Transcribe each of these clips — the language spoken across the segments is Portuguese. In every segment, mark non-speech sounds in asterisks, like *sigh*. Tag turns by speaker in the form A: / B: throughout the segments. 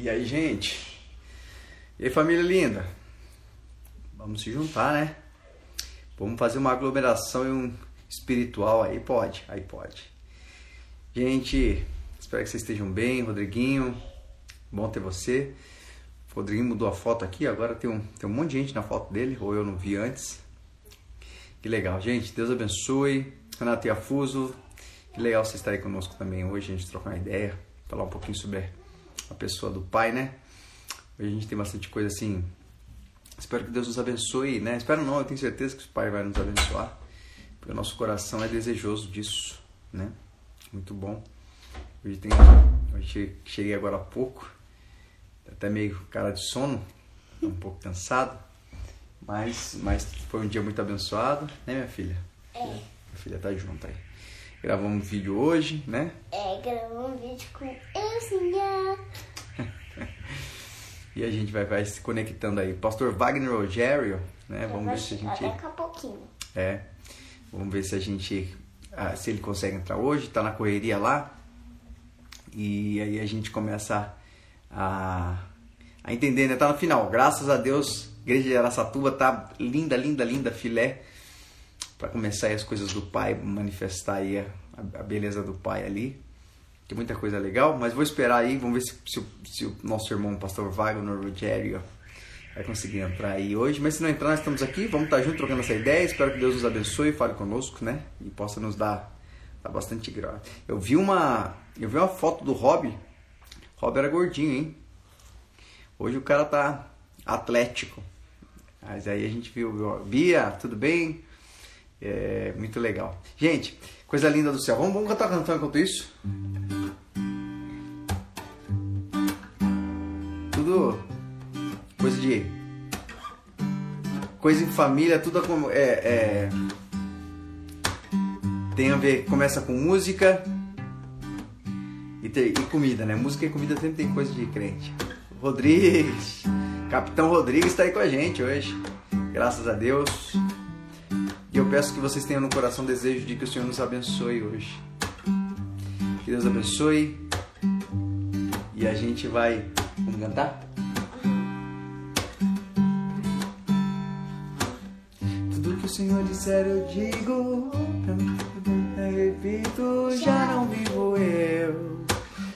A: E aí, gente? E aí, família linda? Vamos se juntar, né? Vamos fazer uma aglomeração e um espiritual aí? Pode, aí pode. Gente, espero que vocês estejam bem. Rodriguinho, bom ter você. O Rodriguinho mudou a foto aqui, agora tem um, tem um monte de gente na foto dele, ou eu não vi antes. Que legal, gente. Deus abençoe. Renato Iafuso, que legal você estar aí conosco também hoje, a gente trocar uma ideia, falar um pouquinho sobre a pessoa do Pai, né? Hoje a gente tem bastante coisa assim. Espero que Deus nos abençoe, né? Espero não, eu tenho certeza que o Pai vai nos abençoar, porque o nosso coração é desejoso disso, né? Muito bom. Hoje tem, hoje cheguei agora há pouco, até meio cara de sono, um pouco cansado, mas, mas foi um dia muito abençoado, né, minha filha?
B: É.
A: Minha filha tá junto aí. Gravamos um vídeo hoje, né?
B: É, gravou um vídeo com Elzinha. *laughs*
A: E a gente vai, vai se conectando aí. Pastor Wagner Rogério, né? Vamos ver se a gente.
B: Daqui a pouquinho.
A: É. Vamos ver se a gente. ah, se ele consegue entrar hoje, tá na correria lá. E aí a gente começa a, a entender, né? Tá no final. Graças a Deus, a igreja de Aracatuba tá linda, linda, linda, filé. Para começar aí as coisas do Pai, manifestar aí a, a beleza do Pai ali. Tem muita coisa legal, mas vou esperar aí, vamos ver se, se se o nosso irmão, o pastor Wagner Rogério, vai conseguir entrar aí hoje. Mas se não entrar, nós estamos aqui, vamos estar juntos trocando essa ideia. Espero que Deus nos abençoe, fale conosco, né? E possa nos dar, dar bastante graça. Eu vi uma, eu vi uma foto do Rob. Rob era gordinho, hein? Hoje o cara tá atlético. Mas aí a gente viu, viu, Bia, tudo bem? É muito legal. Gente, coisa linda do céu. Vamos, vamos cantar canção enquanto isso? Tudo coisa de. Coisa em família, tudo como- é, é, tem a ver. Começa com música e, te- e comida, né? Música e comida sempre tem coisa de crente. Rodrigues, Capitão Rodrigues está aí com a gente hoje. Graças a Deus. Eu peço que vocês tenham no coração desejo de que o Senhor nos abençoe hoje. Que Deus abençoe. E a gente vai. Vamos cantar? Tudo que o Senhor disser eu digo. Eu repito, já não vivo eu.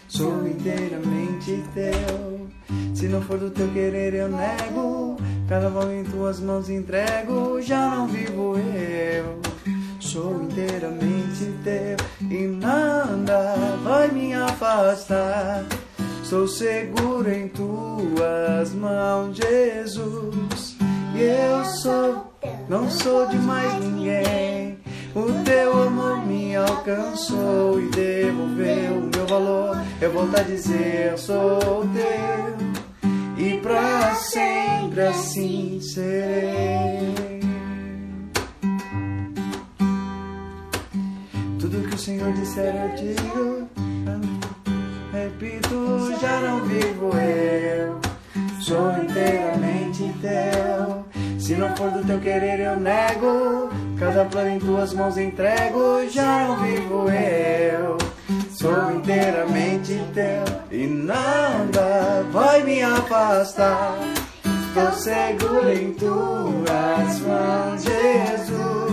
A: Sou inteiramente teu. Se não for do teu querer, eu nego. Mão em tuas mãos entrego. Já não vivo eu. Sou inteiramente teu. E nada vai me afastar. Sou seguro em tuas mãos, Jesus. E eu sou, não sou de mais ninguém. O teu amor me alcançou e devolveu o meu valor. Eu volto a dizer, sou teu. E pra sempre assim serei. Tudo que o Senhor disser eu digo. Repito, já não vivo eu. Sou inteiramente teu. Se não for do teu querer, eu nego. Cada plano em tuas mãos entrego. Já não vivo eu. Sou inteiramente teu. E nada vai me afastar. Estou seguro em tuas mãos, Jesus.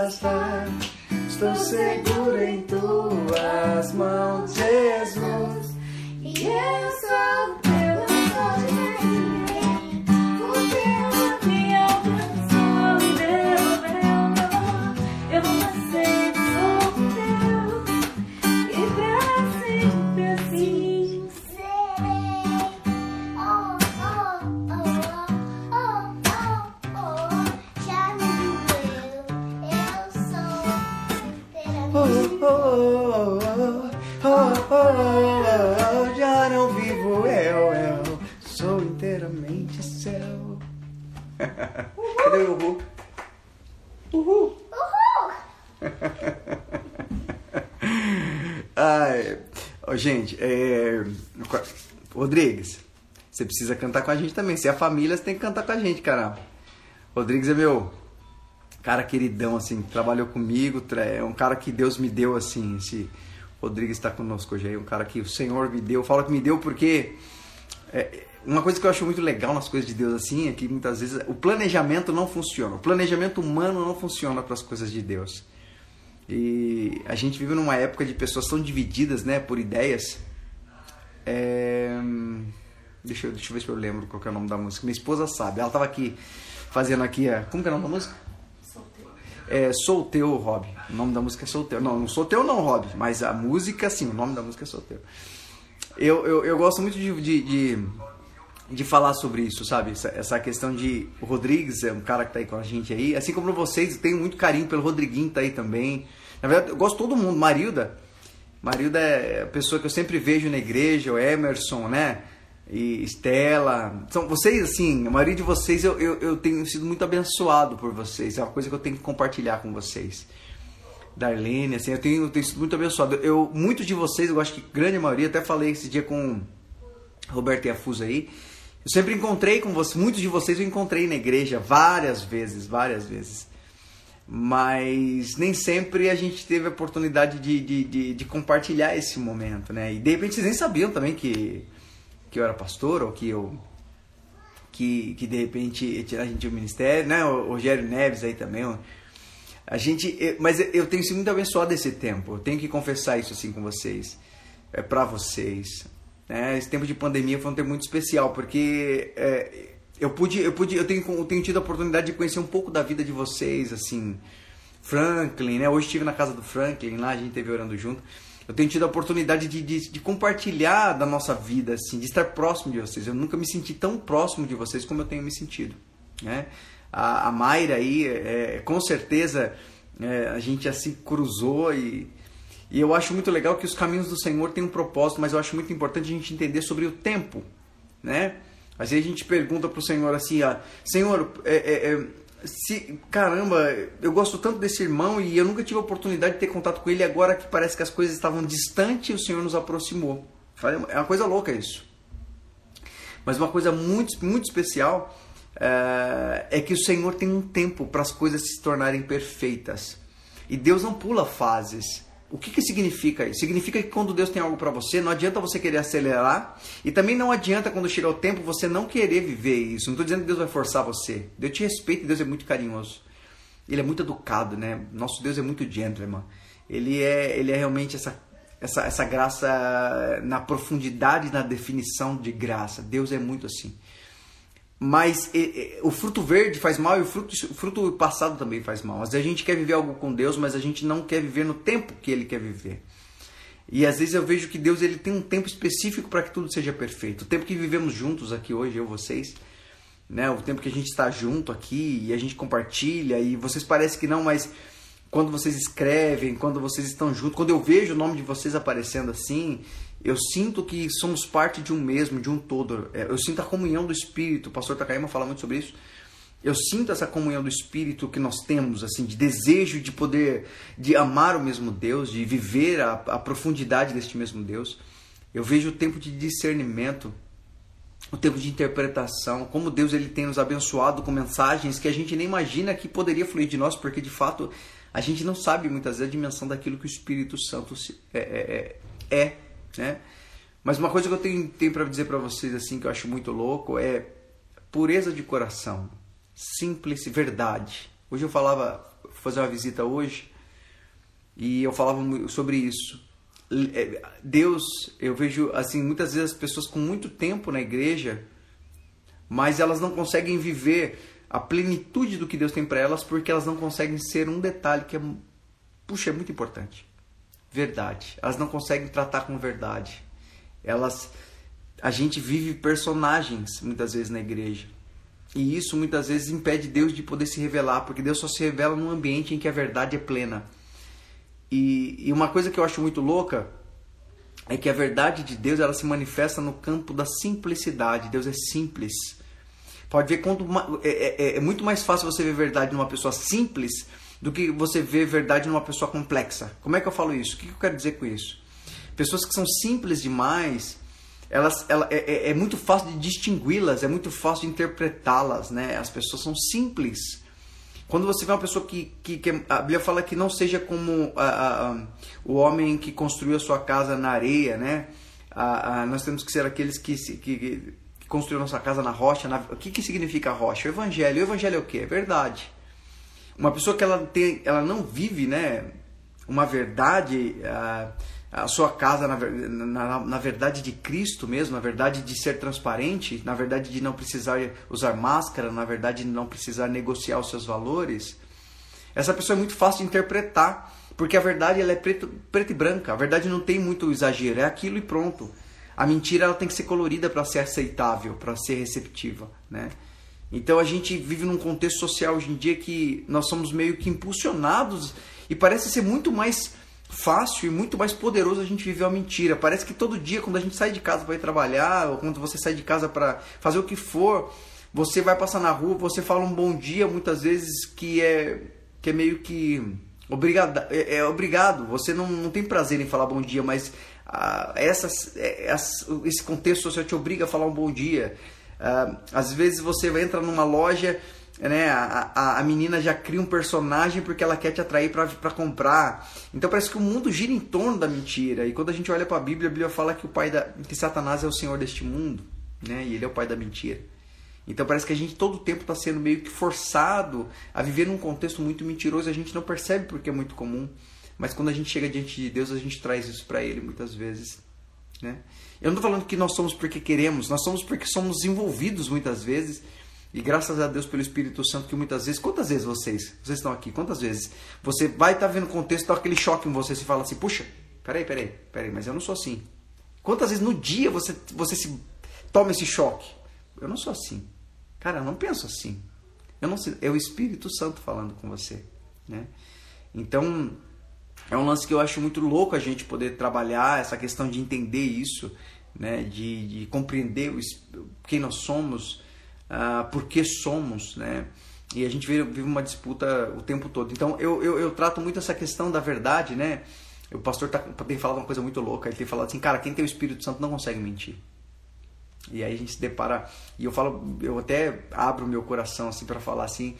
A: Afastar, estou seguro em tuas mãos, Jesus.
B: E eu
A: Ai, ô, gente, é... Rodrigues, você precisa cantar com a gente também. Se é família, você tem que cantar com a gente, cara. Rodrigues é meu cara queridão, assim, trabalhou comigo, é um cara que Deus me deu, assim, esse Rodrigues está conosco hoje aí, um cara que o Senhor me deu. Eu falo que me deu porque é, uma coisa que eu acho muito legal nas coisas de Deus, assim, é que muitas vezes o planejamento não funciona. O planejamento humano não funciona para as coisas de Deus. E a gente vive numa época de pessoas tão divididas, né, por ideias. É, Deixa, eu, deixa eu ver se eu lembro qual que é o nome da música. Minha esposa sabe. Ela tava aqui fazendo aqui a. Como que é o nome da música? É Sou Teu, Rob. O nome da música é Sou Teu. Não, não sou teu não, Rob. Mas a música, sim, o nome da música é Sou Teu. Eu, eu, eu gosto muito de, de, de, de falar sobre isso, sabe? Essa, essa questão de. O Rodrigues é um cara que tá aí com a gente aí. Assim como vocês, eu tenho muito carinho pelo Rodriguinho, tá aí também. Na verdade, eu gosto de todo mundo. Marilda. Marilda é a pessoa que eu sempre vejo na igreja, o Emerson, né? E Estela. São vocês, assim, a maioria de vocês eu, eu, eu tenho sido muito abençoado por vocês. É uma coisa que eu tenho que compartilhar com vocês. Darlene, assim, eu tenho, eu tenho sido muito abençoado. Eu, muitos de vocês, eu acho que grande maioria, até falei esse dia com Roberto Iafuso aí. Eu sempre encontrei com vocês, muitos de vocês eu encontrei na igreja várias vezes, várias vezes. Mas nem sempre a gente teve a oportunidade de, de, de, de compartilhar esse momento, né? E de repente vocês nem sabiam também que, que eu era pastor ou que eu. Que, que de repente a gente tinha o ministério, né? O Rogério Neves aí também. A gente, mas eu tenho sido muito abençoado esse tempo. Eu tenho que confessar isso assim com vocês, é para vocês. né? Esse tempo de pandemia foi um tempo muito especial porque é, eu pude, eu pude, eu tenho, eu tenho tido a oportunidade de conhecer um pouco da vida de vocês, assim. Franklin, né? Hoje estive na casa do Franklin, lá a gente teve orando junto. Eu tenho tido a oportunidade de, de, de compartilhar da nossa vida, assim, de estar próximo de vocês. Eu nunca me senti tão próximo de vocês como eu tenho me sentido, né? A, a Mayra aí, é, com certeza, é, a gente se cruzou e, e eu acho muito legal que os caminhos do Senhor têm um propósito, mas eu acho muito importante a gente entender sobre o tempo, né? Às vezes a gente pergunta pro Senhor assim, ó, Senhor, é, é, é, se, caramba, eu gosto tanto desse irmão e eu nunca tive a oportunidade de ter contato com ele, agora que parece que as coisas estavam distantes, o Senhor nos aproximou. É uma coisa louca isso. Mas uma coisa muito, muito especial é, é que o Senhor tem um tempo para as coisas se tornarem perfeitas. E Deus não pula fases. O que, que significa isso? Significa que quando Deus tem algo para você, não adianta você querer acelerar. E também não adianta quando chegar o tempo você não querer viver isso. Não estou dizendo que Deus vai forçar você. Deus te respeita e Deus é muito carinhoso. Ele é muito educado, né? Nosso Deus é muito gentleman. Ele é, ele é realmente essa, essa, essa graça na profundidade, na definição de graça. Deus é muito assim. Mas e, e, o fruto verde faz mal e o fruto, o fruto passado também faz mal. Às vezes a gente quer viver algo com Deus, mas a gente não quer viver no tempo que Ele quer viver. E às vezes eu vejo que Deus ele tem um tempo específico para que tudo seja perfeito. O tempo que vivemos juntos aqui hoje, eu vocês, né? O tempo que a gente está junto aqui e a gente compartilha e vocês parecem que não, mas quando vocês escrevem, quando vocês estão juntos, quando eu vejo o nome de vocês aparecendo assim, eu sinto que somos parte de um mesmo, de um todo. É, Eu sinto a comunhão do Espírito. O pastor Takayama fala muito sobre isso. Eu sinto essa comunhão do Espírito que nós temos, assim, de desejo de poder, de amar o mesmo Deus, de viver a, a profundidade deste mesmo Deus. Eu vejo o tempo de discernimento, o tempo de interpretação, como Deus ele tem nos abençoado com mensagens que a gente nem imagina que poderia fluir de nós, porque de fato a gente não sabe muitas vezes a dimensão daquilo que o Espírito Santo é, é, é, é né? Mas uma coisa que eu tenho, tenho para dizer para vocês assim que eu acho muito louco é pureza de coração, simples verdade. Hoje eu falava, fui fazer uma visita hoje e eu falava sobre isso. É, Deus, eu vejo assim muitas vezes as pessoas com muito tempo na igreja, mas elas não conseguem viver a plenitude do que Deus tem para elas porque elas não conseguem ser um detalhe que é, puxa, é muito importante. Verdade. Elas não conseguem tratar com verdade. Elas a gente vive personagens muitas vezes na igreja. E isso muitas vezes impede Deus de poder se revelar, porque Deus só se revela num ambiente em que a verdade é plena. E, e uma coisa que eu acho muito louca é que a verdade de Deus ela se manifesta no campo da simplicidade. Deus é simples. Pode ver quanto é, é, é, muito mais fácil você ver verdade numa pessoa simples do que você ver verdade numa pessoa complexa. Como é que eu falo isso? O que eu quero dizer com isso? Pessoas que são simples demais, elas, ela, é, é, é muito fácil de distingui-las, é muito fácil de interpretá-las, né? As pessoas são simples. Quando você vê uma pessoa que, que, que a Bíblia fala que não seja como a, a, o homem que construiu a sua casa na areia, né? nós temos que ser aqueles que, que construiu nossa casa na rocha. Na... O que, que significa rocha? O evangelho. O evangelho é o que? É verdade. Uma pessoa que ela, tem, ela não vive né, uma verdade, a, a sua casa na, na, na, verdade de Cristo mesmo, na verdade de ser transparente, na verdade de não precisar usar máscara, na verdade de não precisar negociar os seus valores, essa pessoa é muito fácil de interpretar, porque a verdade ela é preto, preto e branca, a verdade não tem muito exagero, é aquilo e pronto. A mentira ela tem que ser colorida para ser aceitável, para ser receptiva, né? Então a gente vive num contexto social hoje em dia que nós somos meio que impulsionados e parece ser muito mais fácil e muito mais poderoso a gente viver a mentira. Parece que todo dia quando a gente sai de casa para ir trabalhar ou quando você sai de casa para fazer o que for, você vai passar na rua, você fala um bom dia muitas vezes que é que é meio que obrigado, é, é obrigado. Você não, não tem prazer em falar bom dia, mas ah, essas, é, esse contexto social te obriga a falar um bom dia. Ah, às vezes você vai entrar numa loja, né, a, a, a, menina já cria um personagem porque ela quer te atrair para comprar. Então parece que o mundo gira em torno da mentira. E quando a gente olha para a Bíblia, a Bíblia fala que o pai da, que Satanás é o senhor deste mundo, né, e ele é o pai da mentira. Então parece que a gente todo o tempo está sendo meio que forçado a viver num contexto muito mentiroso a gente não percebe porque é muito comum. Mas quando a gente chega diante de Deus, a gente traz isso para Ele muitas vezes. Né? Eu não estou falando que nós somos porque queremos, nós somos porque somos envolvidos muitas vezes. E graças a Deus pelo Espírito Santo que muitas vezes, quantas vezes vocês, vocês estão aqui, quantas vezes você vai estar tá vendo o contexto, dá aquele choque em você, você fala assim, puxa, peraí, peraí, peraí, mas eu não sou assim. Quantas vezes no dia você, você se toma esse choque? Eu não sou assim. Cara, eu não penso assim. Eu não sei, é o Espírito Santo falando com você, né? Então, é um lance que eu acho muito louco a gente poder trabalhar essa questão de entender isso, né? de, de compreender quem nós somos, uh, por que somos, né? E a gente vive uma disputa o tempo todo. Então eu, eu, eu trato muito essa questão da verdade, né? O pastor tá, tem falado uma coisa muito louca. Ele tem falado assim, cara, quem tem o Espírito Santo não consegue mentir. E aí a gente se depara e eu falo, eu até abro meu coração assim para falar assim,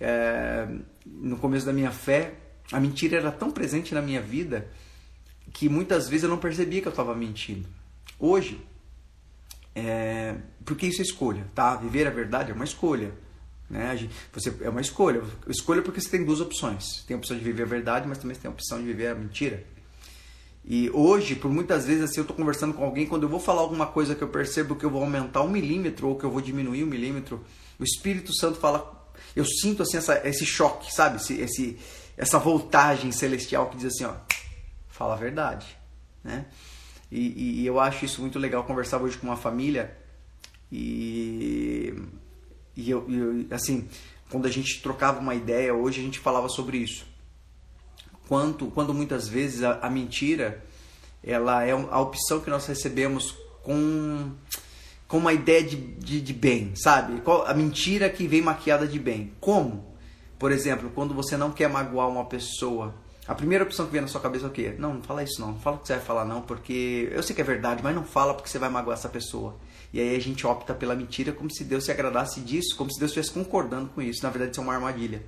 A: é, no começo da minha fé a mentira era tão presente na minha vida que muitas vezes eu não percebia que eu estava mentindo. Hoje, é, porque isso é escolha, tá? Viver a verdade é uma escolha. Né? Você, é uma escolha. Escolha porque você tem duas opções. Tem a opção de viver a verdade, mas também tem a opção de viver a mentira. E hoje, por muitas vezes, assim, eu estou conversando com alguém, quando eu vou falar alguma coisa que eu percebo que eu vou aumentar um milímetro ou que eu vou diminuir um milímetro, o Espírito Santo fala, eu sinto assim essa, esse choque, sabe? Esse, esse, essa voltagem celestial que diz assim, ó, fala a verdade, né? E, e, eu acho isso muito legal conversar hoje com uma família e, e eu, eu, assim, quando a gente trocava uma ideia, hoje a gente falava sobre isso. Quanto, quando muitas vezes a, a mentira ela é a opção que nós recebemos com com uma ideia de, de, de bem, sabe? A mentira que vem maquiada de bem. Como? Por exemplo, quando você não quer magoar uma pessoa, a primeira opção que vem na sua cabeça é o quê? Não, não fala isso não, não fala o que você vai falar não, porque eu sei que é verdade, mas não fala porque você vai magoar essa pessoa. E aí a gente opta pela mentira como se Deus se agradasse disso, como se Deus estivesse concordando com isso. Na verdade, isso é uma armadilha.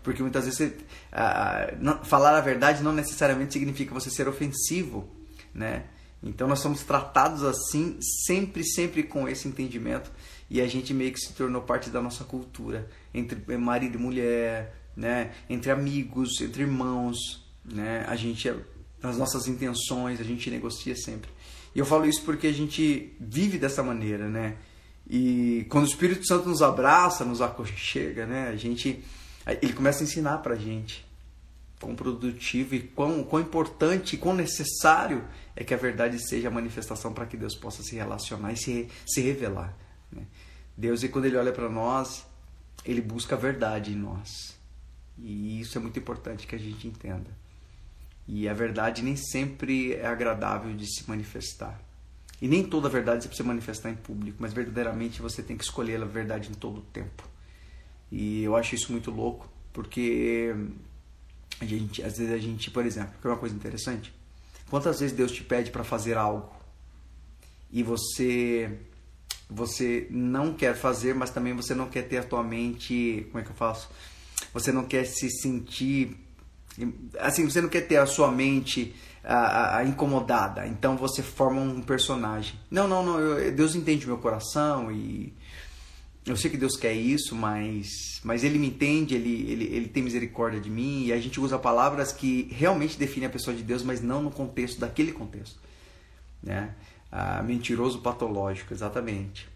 A: Porque muitas vezes você, ah, não- falar a verdade não necessariamente significa você ser ofensivo, né? Então nós somos tratados assim, sempre, sempre com esse entendimento. E a gente meio que se tornou parte da nossa cultura, entre marido e mulher, né? Entre amigos, entre irmãos, né? A gente, as nossas intenções, a gente negocia sempre. E eu falo isso porque a gente vive dessa maneira, né? E quando o Espírito Santo nos abraça, nos aconchega, né? A gente, ele começa a ensinar pra gente quão produtivo e quão, quão importante e quão necessário é que a verdade seja a manifestação para que Deus possa se relacionar e se, se revelar. né? Deus, e quando Ele olha para nós, Ele busca a verdade em nós. E isso é muito importante que a gente entenda. E a verdade nem sempre é agradável de se manifestar. E nem toda verdade você precisa manifestar em público, mas verdadeiramente você tem que escolher a verdade em todo o tempo. E eu acho isso muito louco, porque a gente, às vezes a gente, por exemplo, que é uma coisa interessante, quantas vezes Deus te pede para fazer algo e você você não quer fazer, mas também você não quer ter a tua mente, como é que eu faço? Você não quer se sentir assim, você não quer ter a sua mente ah, ah, incomodada, então você forma um personagem. Não, não, não, eu- Deus entende meu coração e eu sei que Deus quer isso, mas, mas Ele me entende, ele, ele, ele tem misericórdia de mim e a gente usa palavras que realmente definem a pessoa de Deus, mas não no contexto daquele contexto. Né? Ah, mentiroso patológico, exatamente.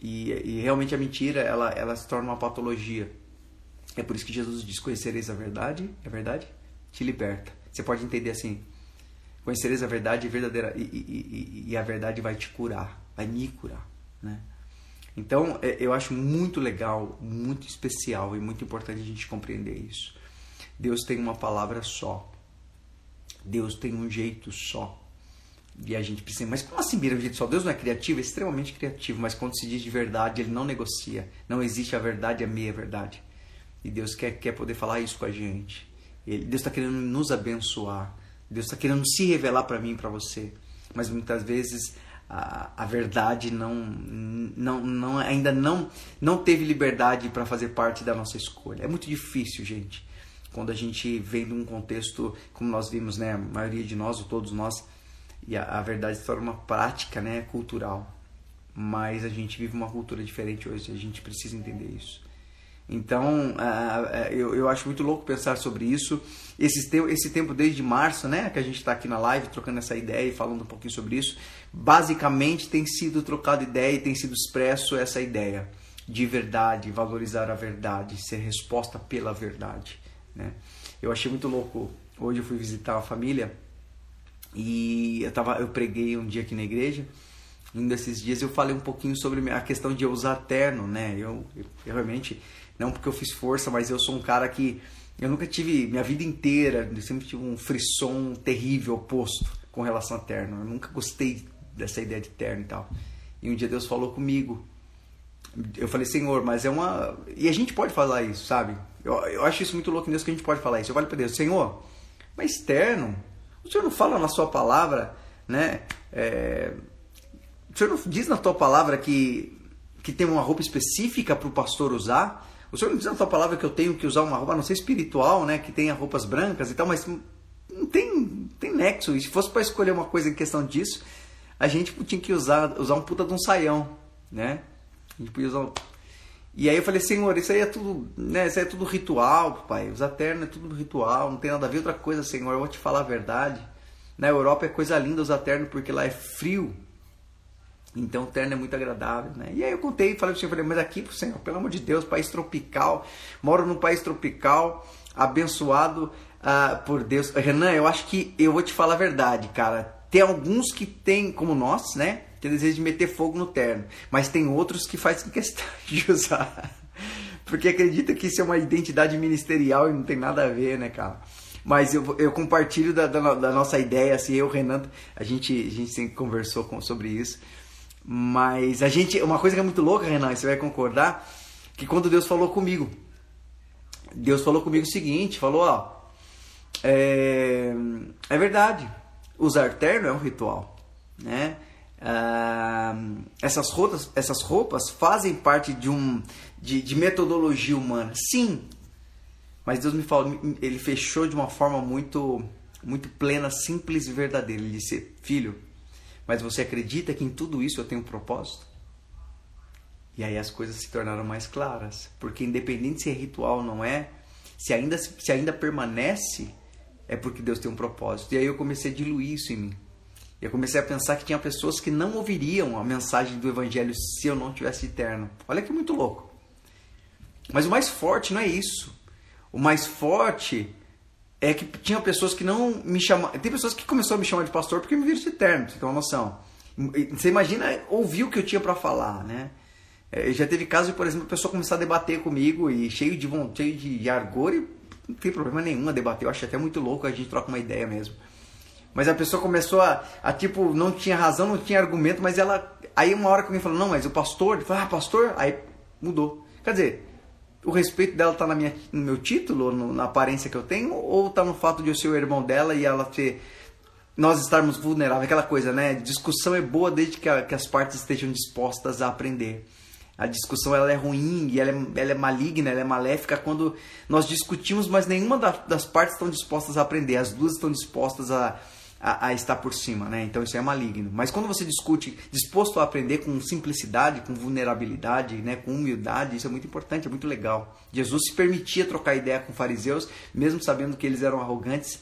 A: E, e realmente a mentira ela, ela se torna uma patologia. É por isso que Jesus diz: Conhecereis a verdade, é verdade? Te liberta. Você pode entender assim: Conhecereis a verdade verdadeira, e, e, e, e a verdade vai te curar, vai me curar. Né? Então, é, eu acho muito legal, muito especial e muito importante a gente compreender isso. Deus tem uma palavra só. Deus tem um jeito só. E a gente precisa, mas como assim jeito só? Deus não é criativo? É extremamente criativo, mas quando se diz de verdade, ele não negocia. Não existe a verdade a meia verdade. E Deus quer, quer poder falar isso com a gente. Ele, Deus está querendo nos abençoar. Deus está querendo se revelar para mim e para você. Mas muitas vezes a, a verdade não, não, não, ainda não, não teve liberdade para fazer parte da nossa escolha. É muito difícil, gente. Quando a gente vem de um contexto, como nós vimos, né, a maioria de nós, ou todos nós, e a, a verdade se torna uma prática né, cultural. Mas a gente vive uma cultura diferente hoje, a gente precisa entender isso. Então, eu, acho muito louco pensar sobre isso. Esse, te esse tempo desde março, né, que a gente está aqui na live trocando essa ideia e falando um pouquinho sobre isso, basicamente tem sido trocado ideia e tem sido expresso essa ideia de verdade, valorizar a verdade, ser resposta pela verdade. Né? Eu achei muito louco. Hoje eu fui visitar a família e eu, tava, eu preguei um dia aqui na igreja. Um desses dias eu falei um pouquinho sobre a questão de eu usar terno, né? Eu, eu, eu realmente não porque eu fiz força, mas eu sou um cara que eu nunca tive minha vida inteira, eu sempre tive um frisson terrível oposto com relação a terno. Eu nunca gostei dessa ideia de terno e tal. E um dia Deus falou comigo. Eu falei, Senhor, mas é uma. E a gente pode falar isso, sabe? Eu, eu acho isso muito louco Deus que a gente pode falar isso. Eu falei para Deus, Senhor, mas terno? O Senhor não fala na sua palavra, né? É... O Senhor não diz na tua palavra que, que tem uma roupa específica para o pastor usar? O Senhor não diz na tua palavra que eu tenho que usar uma roupa, a não ser espiritual, né? Que tenha roupas brancas e tal, mas não tem, tem nexo. E se fosse para escolher uma coisa em questão disso, a gente tinha que usar, usar um puta de um saião, né? A gente podia usar. E aí eu falei, Senhor, isso aí é tudo, né? Isso aí é tudo ritual, pai. Usar terno é tudo ritual, não tem nada a ver outra coisa, Senhor. Eu vou te falar a verdade. Na Europa é coisa linda usar terno porque lá é frio. Então o terno é muito agradável, né? E aí eu contei e falei para o senhor, falei, mas aqui, Senhor, pelo amor de Deus, país tropical, moro num país tropical, abençoado uh, por Deus. Renan, eu acho que eu vou te falar a verdade, cara. Tem alguns que tem, como nós, né? Tem desejo de meter fogo no terno, mas tem outros que fazem questão *laughs* de usar. Porque acredita que isso é uma identidade ministerial e não tem nada a ver, né, cara? Mas eu, eu compartilho da, da, da nossa ideia, assim, eu, Renan, a gente, a gente sempre conversou com, sobre isso. Mas a gente, uma coisa que é muito louca, Renan, você vai concordar, que quando Deus falou comigo, Deus falou comigo o seguinte, falou, ó, é, é verdade, usar terno é um ritual, né? Ah, essas roupas, essas roupas fazem parte de um de, de metodologia humana, sim. Mas Deus me falou, ele fechou de uma forma muito muito plena, simples e verdadeira. Ele disse: Filho, mas você acredita que em tudo isso eu tenho um propósito? E aí as coisas se tornaram mais claras. Porque independente se é ritual ou não é, se ainda, se ainda permanece, é porque Deus tem um propósito. E aí eu comecei a diluir isso em mim. Eu comecei a pensar que tinha pessoas que não ouviriam a mensagem do Evangelho se eu não tivesse eterno. Olha que muito louco. Mas o mais forte não é isso. O mais forte é que tinha pessoas que não me chamavam. Tem pessoas que começaram a me chamar de pastor porque me viram de terno, você ter uma noção. Você imagina ouvir o que eu tinha para falar, né? É, já teve caso por exemplo, a pessoa começar a debater comigo e cheio de cheio de argor e não tem problema nenhum a debater. Eu acho até muito louco a gente troca uma ideia mesmo. Mas a pessoa começou a, a, tipo, não tinha razão, não tinha argumento, mas ela. Aí uma hora que alguém falou, não, mas o pastor, ele falou, ah, pastor, aí mudou. Quer dizer, o respeito dela está no meu título, no, na aparência que eu tenho, ou está no fato de eu ser o irmão dela e ela ter. Nós estarmos vulneráveis, aquela coisa, né? Discussão é boa desde que, a, que as partes estejam dispostas a aprender. A discussão ela é ruim e ela é, ela é maligna, ela é maléfica quando nós discutimos, mas nenhuma das partes estão dispostas a aprender. As duas estão dispostas a, a, a, estar por cima, né? Então isso é maligno. Mas quando você discute disposto a aprender com simplicidade, com vulnerabilidade, né, com humildade, isso é muito importante, é muito legal. Jesus se permitia trocar ideia com fariseus, mesmo sabendo que eles eram arrogantes.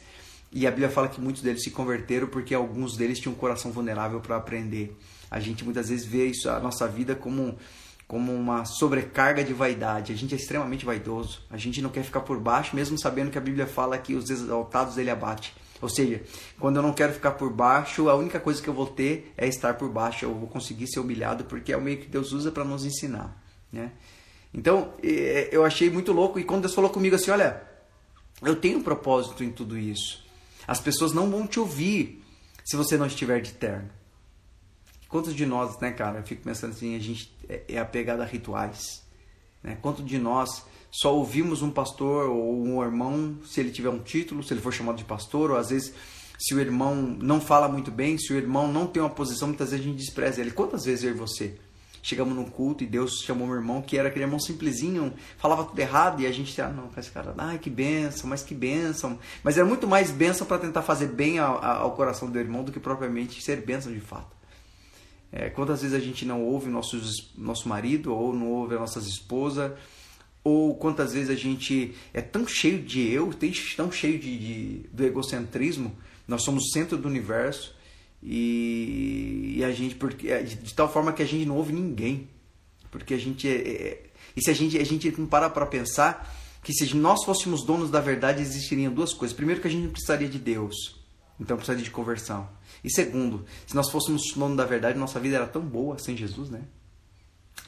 A: E a Bíblia fala que muitos deles se converteram porque alguns deles tinham um coração vulnerável para aprender. A gente muitas vezes vê isso a nossa vida como como uma sobrecarga de vaidade. A gente é extremamente vaidoso. A gente não quer ficar por baixo, mesmo sabendo que a Bíblia fala que os exaltados ele abate. Ou seja, quando eu não quero ficar por baixo, a única coisa que eu vou ter é estar por baixo. Eu vou conseguir ser humilhado porque é o meio que Deus usa para nos ensinar, né? Então, eu achei muito louco e quando Deus falou comigo assim, olha, eu tenho um propósito em tudo isso. As pessoas não vão te ouvir se você não estiver de terno. Quantos de nós, né, cara? Eu fico pensando assim, a gente é, é apegado a rituais. Né? Quantos de nós só ouvimos um pastor ou um irmão se ele tiver um título, se ele for chamado de pastor, ou às vezes se o irmão não fala muito bem, se o irmão não tem uma posição, muitas vezes a gente despreza ele. Quantas vezes eu e você chegamos num culto e Deus chamou um irmão que era aquele irmão simplesinho, falava tudo errado e a gente, ah, não, esse cara, ai que benção, mas que benção. Mas era muito mais benção para tentar fazer bem ao, ao, coração do irmão do que propriamente ser benção de fato. É, quantas vezes a gente não ouve nossos, nosso marido ou não ouve a nossa esposa ou quantas vezes a gente é tão cheio de eu, tão cheio de, de do egocentrismo, nós somos o centro do universo e, e, a gente porque é, de tal forma que a gente não ouve ninguém, porque a gente é, é e se a gente a gente não para para pensar que se nós fôssemos donos da verdade existiriam duas coisas. Primeiro que a gente não precisaria de Deus, então precisaria de conversão. E segundo, se nós fôssemos donos da verdade, nossa vida era tão boa sem Jesus, né?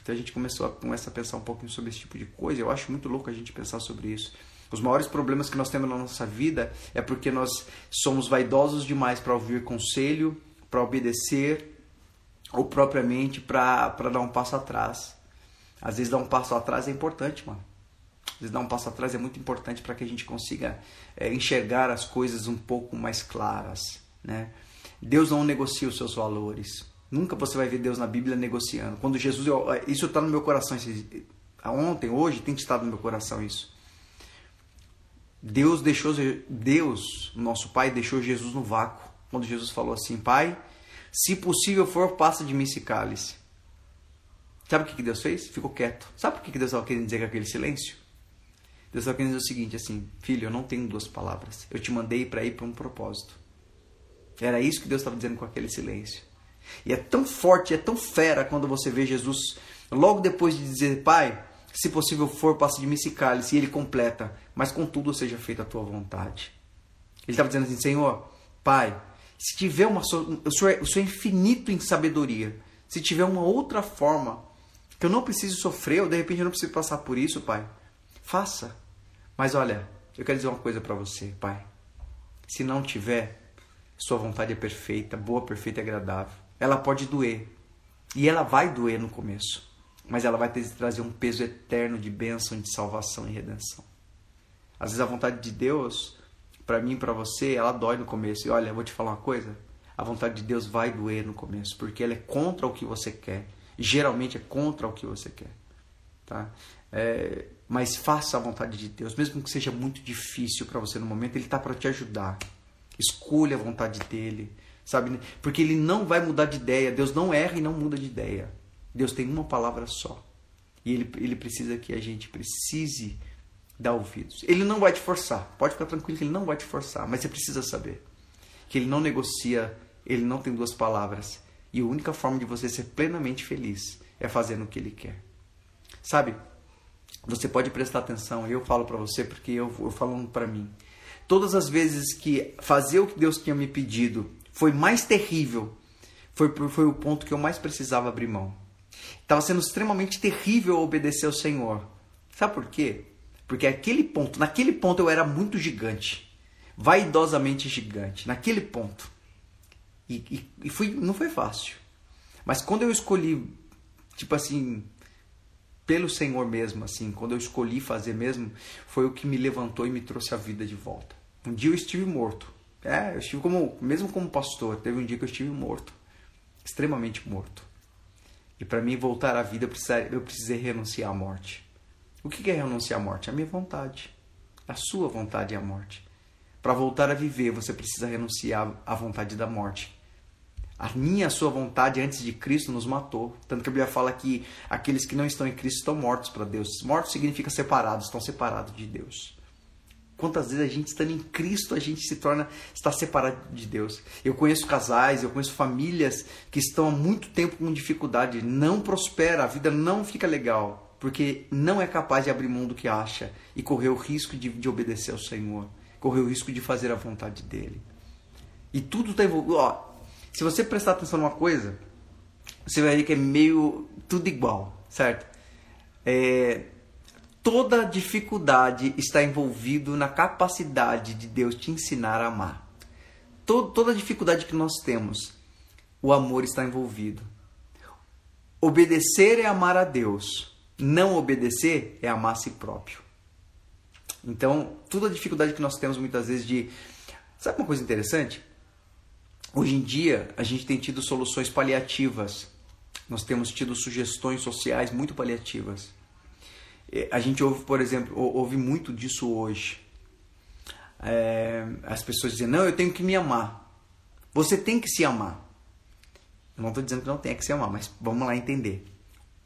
A: Então a gente começou a, começa a pensar um pouquinho sobre esse tipo de coisa. Eu acho muito louco a gente pensar sobre isso. Os maiores problemas que nós temos na nossa vida é porque nós somos vaidosos demais para ouvir conselho, para obedecer ou propriamente para dar um passo atrás. Às vezes dar um passo atrás é importante, mano. Às vezes dar um passo atrás é muito importante para que a gente consiga é, enxergar as coisas um pouco mais claras, né? Deus não negocia os seus valores. Nunca você vai ver Deus na Bíblia negociando. Quando Jesus, eu, isso está no meu coração. Ontem, hoje, tem estado no meu coração isso. Deus deixou Deus, nosso Pai, deixou Jesus no vácuo. Quando Jesus falou assim, Pai, se possível for, passa de mim esse cálice. Sabe o que Deus fez? Ficou quieto. Sabe o que Deus estava querendo dizer com aquele silêncio? Deus estava querendo dizer o seguinte, assim, filho, eu não tenho duas palavras. Eu te mandei para ir para um propósito. Era isso que Deus estava dizendo com aquele silêncio. E é tão forte, é tão fera quando você vê Jesus logo depois de dizer, Pai, se possível for, passe de mim esse cálice. E ele completa, mas contudo seja feita a tua vontade. Ele estava dizendo assim, Senhor, Pai, se tiver uma... O senhor, é, o senhor é infinito em sabedoria. Se tiver uma outra forma que eu não preciso sofrer, ou de repente eu não preciso passar por isso, Pai, faça. Mas olha, eu quero dizer uma coisa para você, Pai. Se não tiver, sua vontade é perfeita, boa, perfeita e agradável ela pode doer. E ela vai doer no começo, mas ela vai ter que trazer um peso eterno de bênção, de salvação e redenção. Às vezes a vontade de Deus, para mim para você, ela dói no começo. E olha, eu vou te falar uma coisa, a vontade de Deus vai doer no começo, porque ela é contra o que você quer. Geralmente é contra o que você quer, tá? É, mas faça a vontade de Deus, mesmo que seja muito difícil para você no momento, Ele está para te ajudar. Escolha a vontade dele, sabe? Porque Ele não vai mudar de ideia. Deus não erra e não muda de ideia. Deus tem uma palavra só. E Ele, ele precisa que a gente precise dar ouvidos. Ele não vai te forçar. Pode ficar tranquilo que Ele não vai te forçar. Mas você precisa saber que Ele não negocia, Ele não tem duas palavras. E a única forma de você ser plenamente feliz é fazendo o que Ele quer. Sabe? Você pode prestar atenção, eu falo para você porque eu, eu falando para mim. Todas as vezes que fazer o que Deus tinha me pedido foi mais terrível, foi, foi o ponto que eu mais precisava abrir mão. Estava sendo extremamente terrível obedecer ao Senhor. Sabe por quê? Porque aquele ponto, naquele ponto eu era muito gigante, vaidosamente gigante, naquele ponto. E, e, e fui, não foi fácil. Mas quando eu escolhi, tipo assim, pelo Senhor mesmo, assim, quando eu escolhi fazer mesmo, foi o que me levantou e me trouxe a vida de volta. Um dia eu estive morto. É, eu estive como, mesmo como pastor, teve um dia que eu estive morto, extremamente morto. E para mim voltar à vida, eu precisei, eu precisei renunciar à morte. O que é renunciar à morte? A minha vontade. A sua vontade é a morte. Para voltar a viver, você precisa renunciar à vontade da morte. A minha, a sua vontade antes de Cristo nos matou. Tanto que a Bíblia fala que aqueles que não estão em Cristo estão mortos para Deus. Mortos significa separados, estão separados de Deus. Quantas vezes a gente estando em Cristo, a gente se torna, está separado de Deus. Eu conheço casais, eu conheço famílias que estão há muito tempo com dificuldade, não prospera, a vida não fica legal, porque não é capaz de abrir mão do que acha e correr o risco de, de obedecer ao Senhor, correr o risco de fazer a vontade dele. E tudo está envolvido. Se você prestar atenção numa coisa, você vai ver que é meio tudo igual, certo? É, toda dificuldade está envolvido na capacidade de Deus te ensinar a amar. Todo, toda dificuldade que nós temos, o amor está envolvido. Obedecer é amar a Deus. Não obedecer é amar a si próprio. Então, toda dificuldade que nós temos muitas vezes de. Sabe uma coisa interessante? Hoje em dia, a gente tem tido soluções paliativas. Nós temos tido sugestões sociais muito paliativas. A gente ouve, por exemplo, ouve muito disso hoje. É, as pessoas dizem, não, eu tenho que me amar. Você tem que se amar. Eu não estou dizendo que não tenha que se amar, mas vamos lá entender.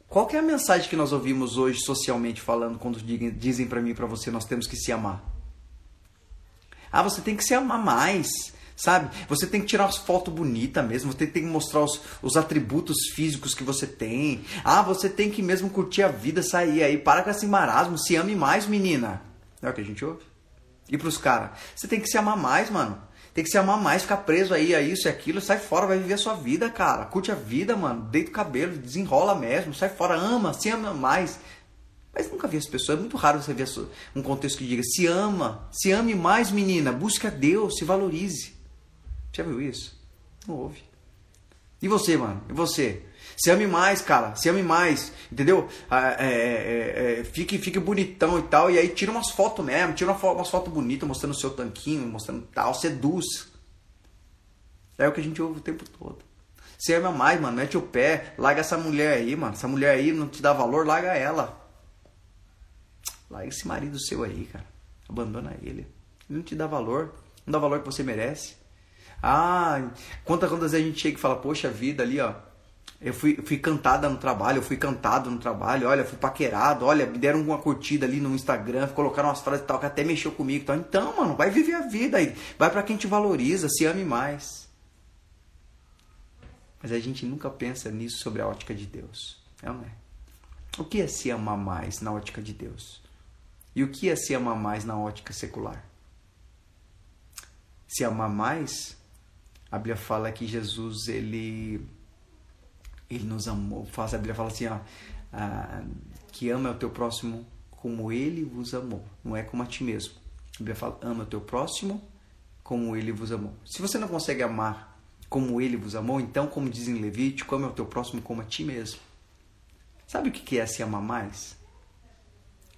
A: Qual é a mensagem que nós ouvimos hoje socialmente falando quando dizem para mim e para você nós temos que se amar? Ah, você tem que se amar mais sabe? Você tem que tirar umas fotos bonitas mesmo, você tem que mostrar os, os atributos físicos que você tem. Ah, você tem que mesmo curtir a vida, sair aí, para com esse marasmo, se ame mais, menina. É o que a gente ouve. E pros caras, você tem que se amar mais, mano. Tem que se amar mais, ficar preso aí a isso e aquilo, sai fora, vai viver a sua vida, cara. Curte a vida, mano. Deita o cabelo, desenrola mesmo, sai fora, ama, se ama mais. Mas nunca vi as pessoas, é muito raro você ver um contexto que diga se ama, se ame mais, menina, busque a Deus, se valorize. Já viu isso? Não ouve. E você, mano? E você? Se ame mais, cara. Se ame mais. Entendeu? Ah, é, é, é, fique, fique bonitão e tal. E aí tira umas fotos mesmo. Tira umas fotos bonitas mostrando o seu tanquinho, mostrando tal. Seduz. É o que a gente ouve o tempo todo. Se ama mais, mano. Mete o pé. Larga essa mulher aí, mano. Essa mulher aí não te dá valor, larga ela. Larga esse marido seu aí, cara. Abandona ele. Ele não te dá valor. Não dá valor que você merece. Ah, quantas, quantas vezes a gente chega e fala, poxa vida, ali ó, eu fui, fui cantada no trabalho, eu fui cantado no trabalho, olha, fui paquerado, olha, me deram uma curtida ali no Instagram, colocaram umas frases e tal, que até mexeu comigo. Tal. Então, mano, vai viver a vida aí, vai para quem te valoriza, se ame mais. Mas a gente nunca pensa nisso sobre a ótica de Deus, é não é? O que é se amar mais na ótica de Deus? E o que é se amar mais na ótica secular? Se amar mais a Bíblia fala que Jesus ele ele nos amou. A Bíblia fala assim, ó, ah, que ama o teu próximo como ele vos amou, não é como a ti mesmo. A Bíblia fala, ama o teu próximo como ele vos amou. Se você não consegue amar como ele vos amou, então, como diz em Levítico, ame o teu próximo como a ti mesmo. Sabe o que é se amar mais?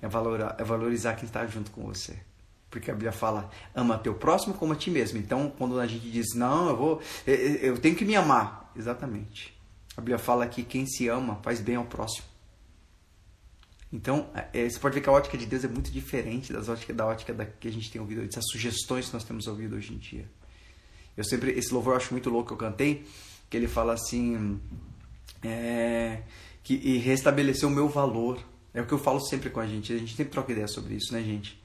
A: É valorizar, é valorizar quem está junto com você. Porque a Bíblia fala, ama teu próximo como a ti mesmo. Então, quando a gente diz, não, eu vou, eu tenho que me amar. Exatamente. A Bíblia fala que quem se ama faz bem ao próximo. Então, é, você pode ver que a ótica de Deus é muito diferente das ótica, da ótica da, que a gente tem ouvido, dessas sugestões que nós temos ouvido hoje em dia. Eu sempre, esse louvor eu acho muito louco que eu cantei, que ele fala assim, é, que e restabeleceu o meu valor. É o que eu falo sempre com a gente, a gente sempre troca ideia sobre isso, né, gente?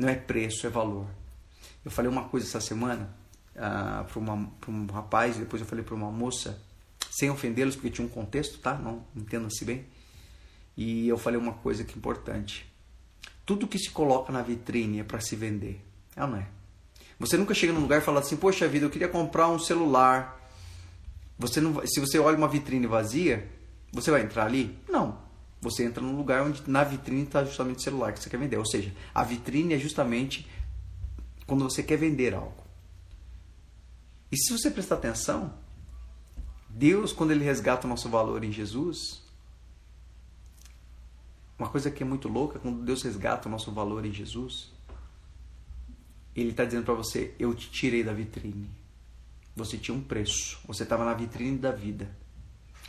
A: Não é preço, é valor. Eu falei uma coisa essa semana uh, para um rapaz, depois eu falei para uma moça, sem ofendê-los, porque tinha um contexto, tá? Não entenda-se bem. E eu falei uma coisa que é importante. Tudo que se coloca na vitrine é para se vender. É ou não é? Você nunca chega num lugar e fala assim, poxa vida, eu queria comprar um celular. Você não, se você olha uma vitrine vazia, você vai entrar ali? Não. Você entra num lugar onde na vitrine está justamente o celular que você quer vender. Ou seja, a vitrine é justamente quando você quer vender algo. E se você prestar atenção, Deus, quando Ele resgata o nosso valor em Jesus, uma coisa que é muito louca, quando Deus resgata o nosso valor em Jesus, Ele está dizendo para você: Eu te tirei da vitrine. Você tinha um preço. Você estava na vitrine da vida.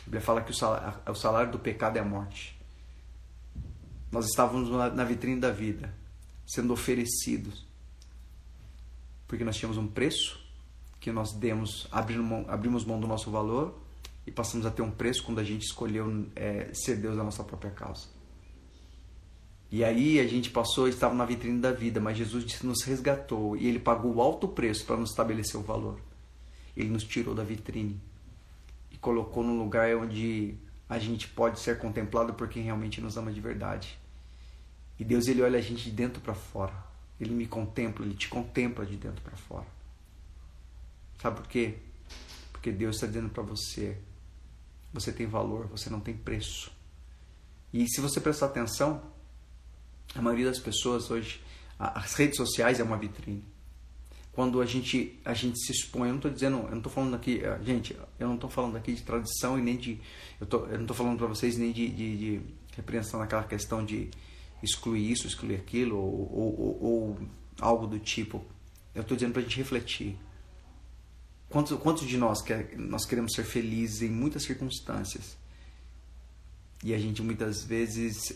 A: A Bíblia fala que o salário, o salário do pecado é a morte. Nós estávamos na vitrine da vida, sendo oferecidos, porque nós tínhamos um preço que nós demos, abrimos mão, abrimos mão do nosso valor e passamos a ter um preço quando a gente escolheu é, ser Deus da nossa própria causa. E aí a gente passou, estava na vitrine da vida, mas Jesus nos resgatou e ele pagou alto preço para nos estabelecer o valor. Ele nos tirou da vitrine e colocou num lugar onde a gente pode ser contemplado por quem realmente nos ama de verdade. E Deus ele olha a gente de dentro para fora. Ele me contempla, ele te contempla de dentro para fora. Sabe por quê? Porque Deus está dizendo para você: você tem valor, você não tem preço. E se você prestar atenção, a maioria das pessoas hoje, as redes sociais é uma vitrine. Quando a gente a gente se expõe, eu não estou dizendo, eu não estou falando aqui, eh, gente, eu não estou falando aqui de tradição e nem de, eu, tô, eu não estou falando para vocês nem de, de, de repreensão naquela questão de excluir isso, excluir aquilo, ou, ou, ou, algo do tipo. Eu estou dizendo para a gente refletir. Quantos, quantos de nós quer, nós queremos ser felizes em muitas circunstâncias? E a gente muitas vezes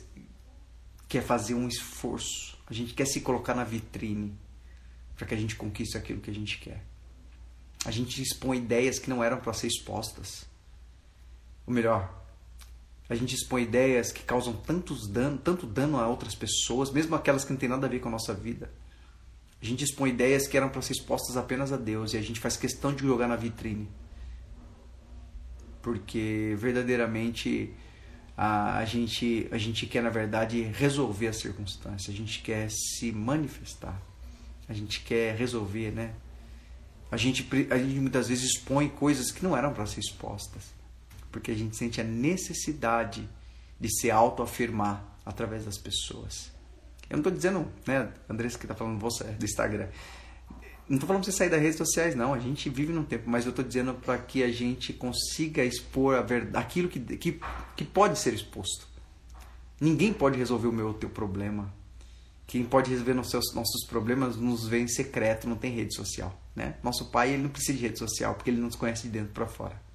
A: quer fazer um esforço. A gente quer se colocar na vitrine para que a gente conquiste aquilo que a gente quer. A gente expõe ideias que não eram para ser expostas. Ou melhor, a gente expõe ideias que causam tantos dano, tanto dano a outras pessoas, mesmo aquelas que não têm nada a ver com a nossa vida. A gente expõe ideias que eram para ser expostas apenas a Deus e a gente faz questão de jogar na vitrine. Porque verdadeiramente a, a, gente, a gente quer, na verdade, resolver a circunstância, a gente quer se manifestar, a gente quer resolver, né? A gente, a gente muitas vezes expõe coisas que não eram para ser expostas porque a gente sente a necessidade de se autoafirmar através das pessoas. Eu não estou dizendo, né, Andressa que está falando você do Instagram. Não estou falando para você sair das redes sociais, não. A gente vive num tempo, mas eu estou dizendo para que a gente consiga expor a verdade, aquilo que, que, que pode ser exposto. Ninguém pode resolver o meu o teu problema. Quem pode resolver nossos, nossos problemas nos vê em secreto, não tem rede social. Né? Nosso pai ele não precisa de rede social, porque ele não nos conhece de dentro para fora.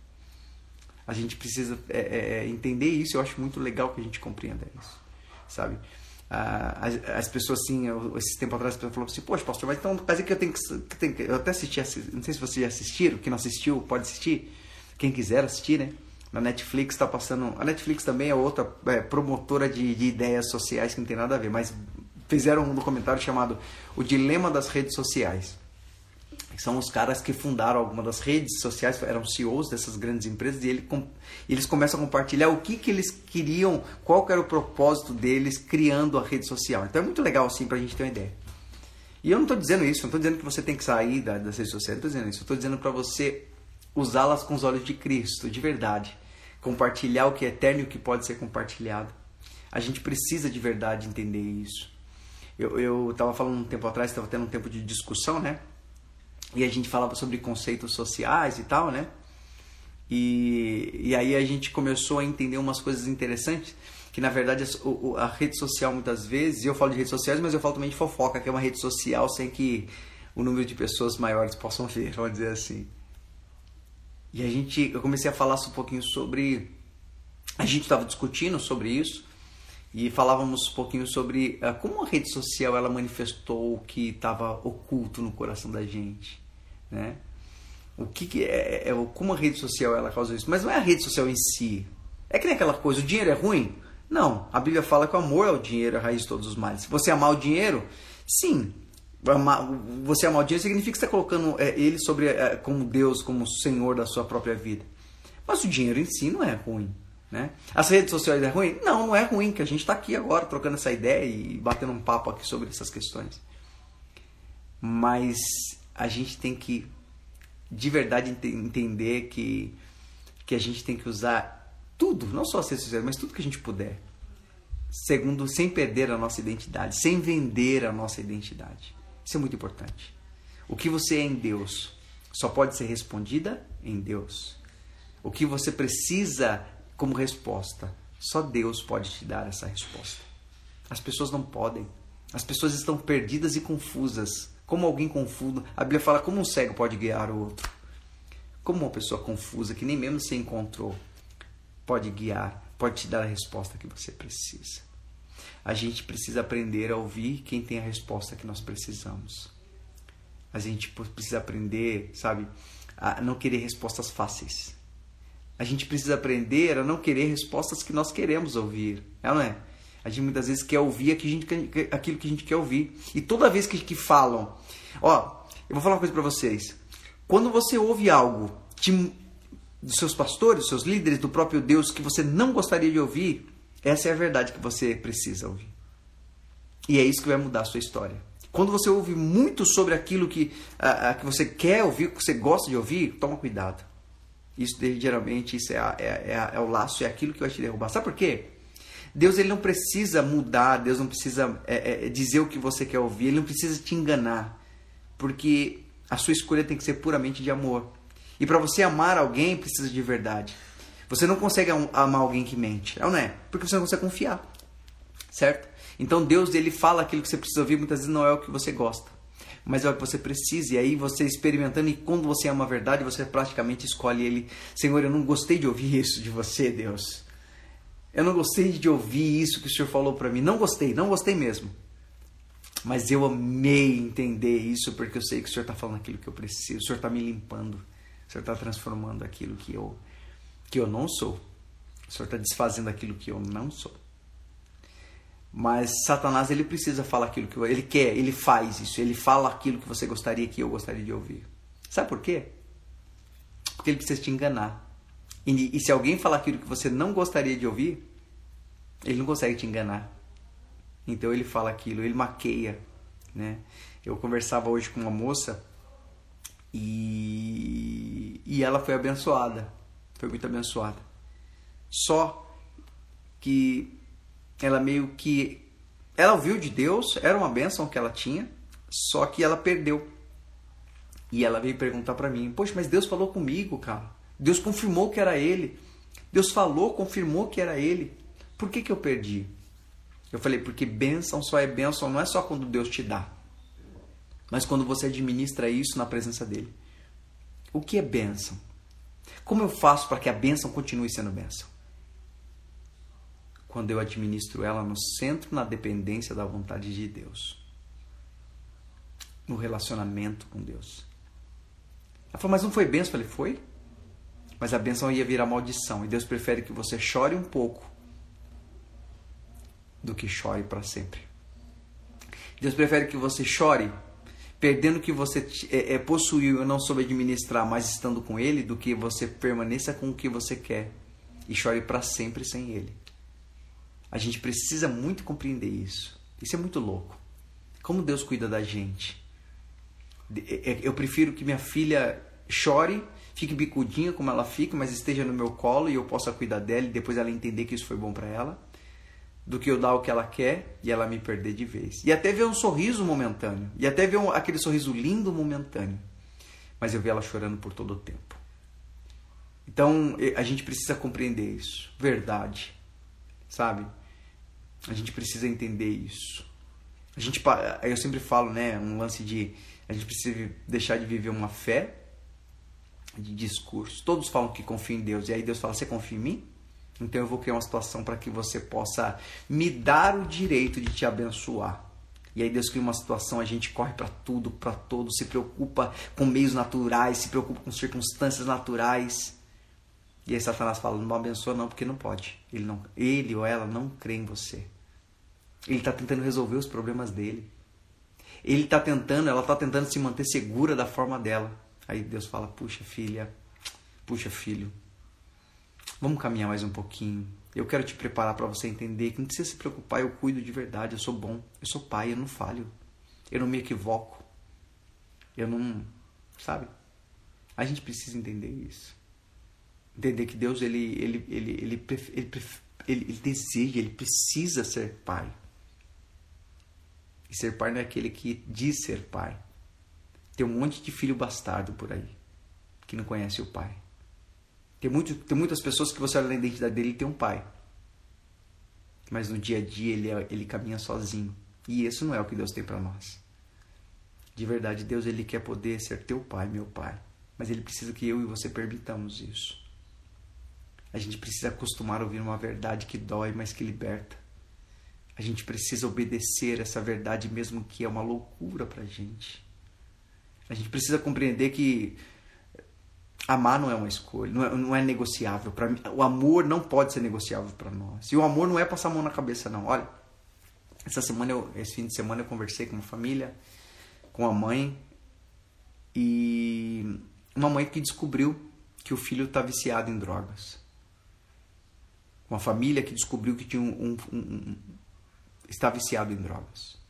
A: A gente precisa é, é, é, entender isso. Eu acho muito legal que a gente compreenda isso, sabe? Ah, as, as, pessoas assim, esse tempo atrás, as pessoas falaram assim: Poxa, pastor, mas então quer dizer que eu tenho que, que, tenho que. Eu até assisti, não sei se vocês já assistiram. Quem não assistiu, pode assistir. Quem quiser assistir, né? Na Netflix está passando. A Netflix também é outra é, promotora de, de ideias sociais que não tem nada a ver, mas fizeram um documentário chamado O Dilema das Redes Sociais são os caras que fundaram algumas das redes sociais, eram CEOs dessas grandes empresas, e ele, eles começam a compartilhar o que, que eles queriam, qual que era o propósito deles criando a rede social. Então é muito legal assim para a gente ter uma ideia. E eu não estou dizendo isso, não estou dizendo que você tem que sair das redes sociais, não estou dizendo isso, estou dizendo para você usá-las com os olhos de Cristo, de verdade. Compartilhar o que é eterno e o que pode ser compartilhado. A gente precisa de verdade entender isso. Eu estava falando um tempo atrás, estava tendo um tempo de discussão, né? E a gente falava sobre conceitos sociais e tal, né? E, e aí a gente começou a entender umas coisas interessantes, que na verdade a, a rede social muitas vezes, e eu falo de redes sociais, mas eu falo também de fofoca, que é uma rede social sem que o número de pessoas maiores possam ver, *laughs* vamos dizer assim. E a gente, eu comecei a falar um pouquinho sobre, a gente estava discutindo sobre isso e falávamos um pouquinho sobre uh, como a rede social ela manifestou o que estava oculto no coração da gente, né? O que, que é, é, é, como a rede social ela causa isso? Mas não é a rede social em si. É que nem aquela coisa, o dinheiro é ruim? Não, a Bíblia fala que o amor é o dinheiro, a raiz de todos os males. Você amar o dinheiro, sim, você amar o dinheiro significa que você está colocando é, ele sobre é, como Deus, como Senhor da sua própria vida. Mas o dinheiro em si não é ruim. Né? As redes sociais é ruim? Não, não é ruim, que a gente está aqui agora trocando essa ideia e batendo um papo aqui sobre essas questões. Mas a gente tem que de verdade entender que, que a gente tem que usar tudo, não só redes sociais, mas tudo que a gente puder. Segundo, sem perder a nossa identidade, sem vender a nossa identidade. Isso é muito importante. O que você é em Deus só pode ser respondida em Deus. O que você precisa como resposta, só Deus pode te dar essa resposta. As pessoas não podem. As pessoas estão perdidas e confusas. Como alguém confuso, a Bíblia fala como um cego pode guiar o outro. Como uma pessoa confusa que nem mesmo se encontrou pode guiar, pode te dar a resposta que você precisa a gente precisa aprender a ouvir quem tem a resposta que nós precisamos. A gente precisa aprender, sabe, a não querer respostas fáceis. A gente precisa aprender a não querer respostas que nós queremos ouvir, é não é? A gente muitas vezes quer ouvir aquilo que a gente quer ouvir. E toda vez que, que falam, ó, eu vou falar uma coisa para vocês. Quando você ouve algo de, dos seus pastores, dos seus líderes, do próprio Deus que você não gostaria de ouvir, essa é a verdade que você precisa ouvir. E é isso que vai mudar a sua história. Quando você ouve muito sobre aquilo que, a, a, que você quer ouvir, que você gosta de ouvir, toma cuidado. Isso geralmente isso é, a, é, é, é, o laço, é aquilo que vai te derrubar. Sabe por quê? Deus ele não precisa mudar, Deus não precisa é, é, dizer o que você quer ouvir, ele não precisa te enganar, porque a sua escolha tem que ser puramente de amor. E para você amar alguém, precisa de verdade. Você não consegue amar alguém que mente, não é? Porque você não consegue confiar, certo? Então Deus ele fala aquilo que você precisa ouvir, muitas vezes não é o que você gosta, mas é o que você precisa. E aí você experimentando e quando você ama a verdade, você praticamente escolhe ele. Senhor, eu não gostei de ouvir isso de você, Deus. Eu não gostei de ouvir isso que o Senhor falou para mim. Não gostei, não gostei mesmo. Mas eu amei entender isso porque eu sei que o Senhor está falando aquilo que eu preciso. O Senhor está me limpando. O Senhor está transformando aquilo que eu que eu não sou. O Senhor está desfazendo aquilo que eu não sou. Mas Satanás ele precisa falar aquilo que ele quer, ele faz isso, ele fala aquilo que você gostaria que eu gostaria de ouvir. Sabe por quê? Porque ele precisa te enganar. E, e se alguém falar aquilo que você não gostaria de ouvir, ele não consegue te enganar. Então ele fala aquilo, ele maqueia, né? Eu conversava hoje com uma moça e, e ela foi abençoada foi muito abençoada. Só que ela meio que ela ouviu de Deus, era uma bênção que ela tinha, só que ela perdeu. E ela veio perguntar para mim: "Poxa, mas Deus falou comigo, cara. Deus confirmou que era ele. Deus falou, confirmou que era ele. Por que que eu perdi?" Eu falei: "Porque bênção só é bênção não é só quando Deus te dá, mas quando você administra isso na presença dele. O que é bênção? Como eu faço para que a bênção continue sendo bênção? Quando eu administro ela no centro, na dependência da vontade de Deus. No relacionamento com Deus. Ela falou, mas não foi bênção? Eu falei, foi. Mas a bênção ia virar maldição. E Deus prefere que você chore um pouco do que chore para sempre. Deus prefere que você chore perdendo o que você é, é, possuiu e não soube administrar, mas estando com Ele, do que você permaneça com o que você quer e chore para sempre sem Ele. A gente precisa muito compreender isso. Isso é muito louco. Como Deus cuida da gente. É, é, eu prefiro que minha filha chore, fique bicudinha como ela fica, mas esteja no meu colo e eu possa cuidar dela e depois ela entender que isso foi bom para ela do que eu dar o que ela quer e ela me perder de vez. E até ver um sorriso momentâneo. E até ver um, aquele sorriso lindo momentâneo. mas eu vi ela chorando por todo o tempo. Então a gente precisa compreender isso, verdade, sabe? A gente precisa entender isso. A gente, eu sempre falo, né, um lance de a gente precisa deixar de viver uma fé de discurso. Todos falam que confiam em Deus e aí Deus fala: "Você confia em mim?" Então eu vou criar uma situação para que você possa me dar o direito de te abençoar. E aí Deus cria uma situação, a gente corre para tudo, para todos, se preocupa com meios naturais, se preocupa com circunstâncias naturais. E aí Satanás fala, não abençoa não, porque não pode. Ele, não, ele ou ela não crê em você. Ele está tentando resolver os problemas dele. Ele está tentando, ela está tentando se manter segura da forma dela. Aí Deus fala, puxa filha, puxa filho, Vamos caminhar mais um pouquinho. Eu quero te preparar para você entender que não precisa se preocupar, eu cuido de verdade, eu sou bom, eu sou pai, eu não falho. Eu não me equivoco. Eu não, sabe? A gente precisa entender isso. Entender que Deus ele ele ele ele ele, ele, ele deseja, ele precisa ser pai. E ser pai não é aquele que diz ser pai. Tem um monte de filho bastardo por aí que não conhece o pai. Tem, muito, tem muitas pessoas que você olha na identidade dele e tem um pai. Mas no dia a dia ele, é- ele caminha sozinho. E isso não é o que Deus tem para nós. De verdade, Deus ele quer poder ser teu pai, meu pai. Mas ele precisa que eu e você permitamos isso. A gente precisa acostumar a ouvir uma verdade que dói, mas que liberta. A gente precisa obedecer essa verdade mesmo que é uma loucura pra gente. A gente precisa compreender que amar não é uma escolha, não é, não é negociável. Mim, o amor não pode ser negociável para nós. E o amor não é passar a mão na cabeça, não. Olha, essa semana, eu, esse fim de semana, eu conversei com uma família, com a mãe, e uma mãe que descobriu que o filho está viciado em drogas. Uma família que descobriu que tinha um, um, um, um está viciado em drogas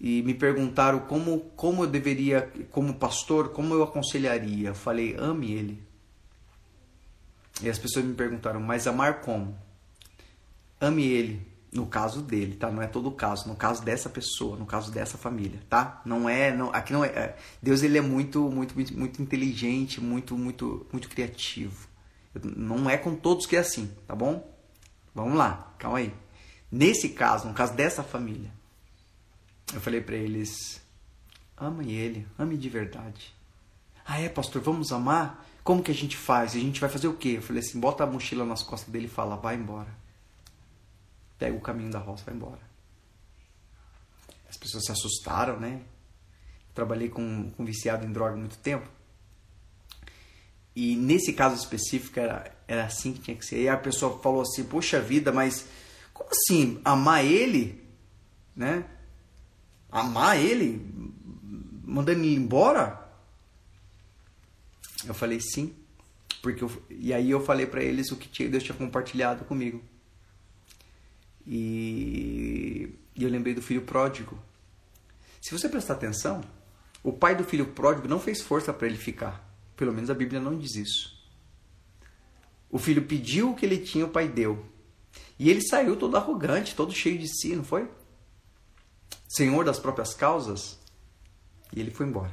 A: e me perguntaram como, como eu deveria, como pastor, como eu aconselharia. Eu falei, ame ele. E as pessoas me perguntaram, mas amar como? Ame ele, no caso dele, tá? Não é todo caso, no caso dessa pessoa, no caso dessa família, tá? Não é, não, aqui não é, é- Deus ele é muito, muito, muito, muito inteligente, muito, muito, muito criativo. Não é com todos que é assim, tá bom? Vamos lá, calma aí. Nesse caso, no caso dessa família, eu falei pra eles: ame ele, ame de verdade. Ah, é, pastor, vamos amar? Como que a gente faz? A gente vai fazer o quê? Eu falei assim: bota a mochila nas costas dele e fala: vai embora. Pega o caminho da roça, vai embora. As pessoas se assustaram, né? Trabalhei com, com viciado em droga muito tempo. E nesse caso específico era, era assim que tinha que ser. E a pessoa falou assim: Poxa vida, mas como assim? Amar ele? Né? Amar ele? Mandando ele embora? Eu falei sim. Porque eu, e aí eu falei pra eles o que Deus tinha compartilhado comigo. E, e eu lembrei do filho pródigo. Se você prestar atenção, o pai do filho pródigo não fez força para ele ficar. Pelo menos a Bíblia não diz isso. O filho pediu o que ele tinha, o pai deu. E ele saiu todo arrogante, todo cheio de si, não foi? Senhor das próprias causas. E ele foi embora.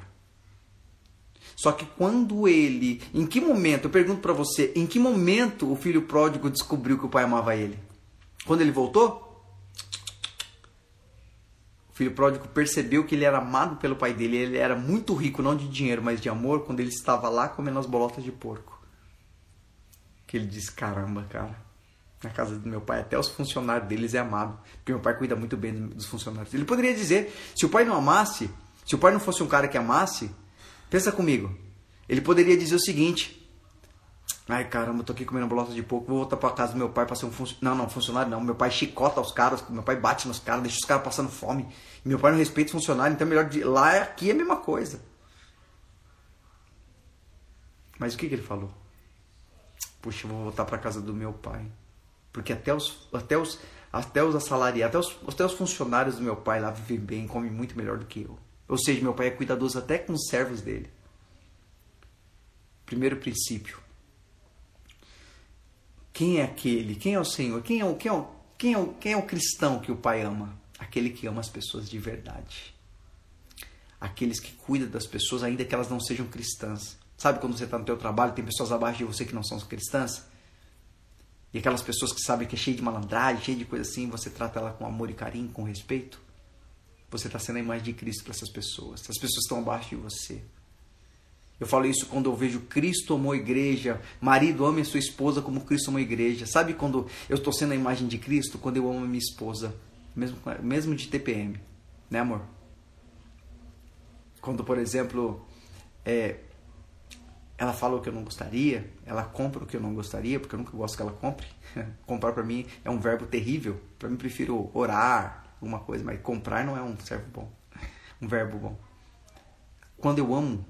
A: Só que quando ele, em que momento, eu pergunto para você, em que momento o filho pródigo descobriu que o pai amava ele? Quando ele voltou? O filho pródigo percebeu que ele era amado pelo pai dele. Ele era muito rico, não de dinheiro, mas de amor, quando ele estava lá comendo as bolotas de porco. Que ele disse: Caramba, cara, na casa do meu pai, até os funcionários deles é amado. Porque meu pai cuida muito bem dos funcionários. Ele poderia dizer: se o pai não amasse, se o pai não fosse um cara que amasse, pensa comigo. Ele poderia dizer o seguinte: Ai caramba, eu tô aqui comendo bolota de porco, vou voltar pra casa do meu pai pra ser um funcionário. Não, não, funcionário não. Meu pai chicota os caras, meu pai bate nos caras, deixa os caras passando fome. Meu pai não respeita o funcionário, então é melhor. De... Lá aqui é a mesma coisa. Mas o que, que ele falou? Puxa, eu vou voltar pra casa do meu pai. Porque até os, até os, até os assalariados, até os, até os funcionários do meu pai lá vivem bem, comem muito melhor do que eu. Ou seja, meu pai é cuidadoso até com os servos dele. Primeiro princípio. Quem é aquele? Quem é o Senhor? Quem é o, quem é o, quem é o, quem é o cristão que o pai ama? Aquele que ama as pessoas de verdade. aqueles que cuidam das pessoas, ainda que elas não sejam cristãs. Sabe quando você está no teu trabalho, tem pessoas abaixo de você que não são cristãs? E aquelas pessoas que sabem que é cheio de malandragem, cheio de coisa assim, você trata ela com amor e carinho, com respeito? Você está sendo a imagem de Cristo para essas pessoas. Essas pessoas estão abaixo de você. Eu falo isso quando eu vejo Cristo amou a igreja, marido ame a sua esposa como Cristo amou a igreja. Sabe quando eu estou sendo a imagem de Cristo? Quando eu amo a minha esposa, mesmo, mesmo de TPM, né amor? Quando, por exemplo, é, ela fala o que eu não gostaria, ela compra o que eu não gostaria, porque eu nunca gosto que ela compre. *laughs* Comprar para mim é um verbo terrível. Para mim, prefiro orar, alguma coisa, mas comprar não é um verbo bom. *laughs* Um verbo bom. Quando eu amo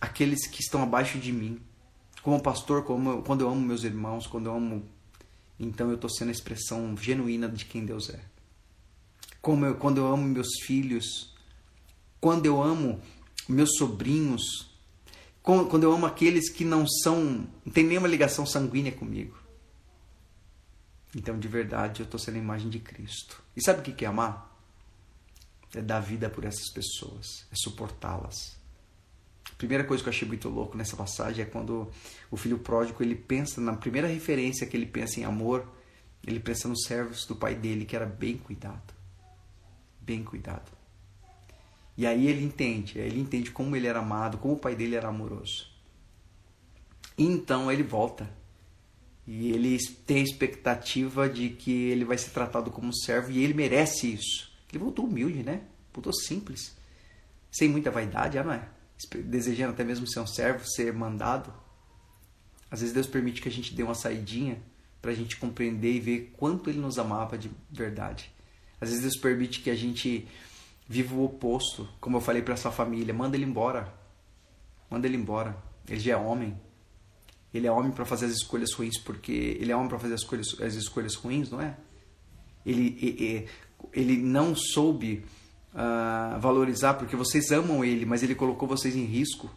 A: aqueles que estão abaixo de mim, como pastor, como eu, quando eu amo meus irmãos, quando eu amo, então eu estou sendo a expressão genuína de quem Deus é. Como eu, quando eu amo meus filhos, quando eu amo meus sobrinhos, quando eu amo aqueles que não são, não tem nenhuma ligação sanguínea comigo. Então, de verdade, eu estou sendo a imagem de Cristo. E sabe o que é amar? É dar vida por essas pessoas, é suportá-las. A primeira coisa que eu achei muito louco nessa passagem é quando o filho pródigo ele pensa, na primeira referência que ele pensa em amor, ele pensa nos servos do pai dele, que era bem cuidado. Bem cuidado. E aí ele entende, ele entende como ele era amado, como o pai dele era amoroso. E então ele volta. E ele tem a expectativa de que ele vai ser tratado como servo e ele merece isso. Ele voltou humilde, né? Voltou simples. Sem muita vaidade, ah, não é? Desejando até mesmo ser um servo, ser mandado. Às vezes Deus permite que a gente dê uma saidinha para a gente compreender e ver quanto Ele nos amava de verdade. Às vezes Deus permite que a gente viva o oposto, como eu falei para sua família, manda ele embora. Manda ele embora. Ele já é homem. Ele é homem para fazer as escolhas ruins porque ele é homem para fazer as escolhas, as escolhas ruins, não é? Ele, ele, ele não soube uh, valorizar porque vocês amam ele, mas ele colocou vocês em risco.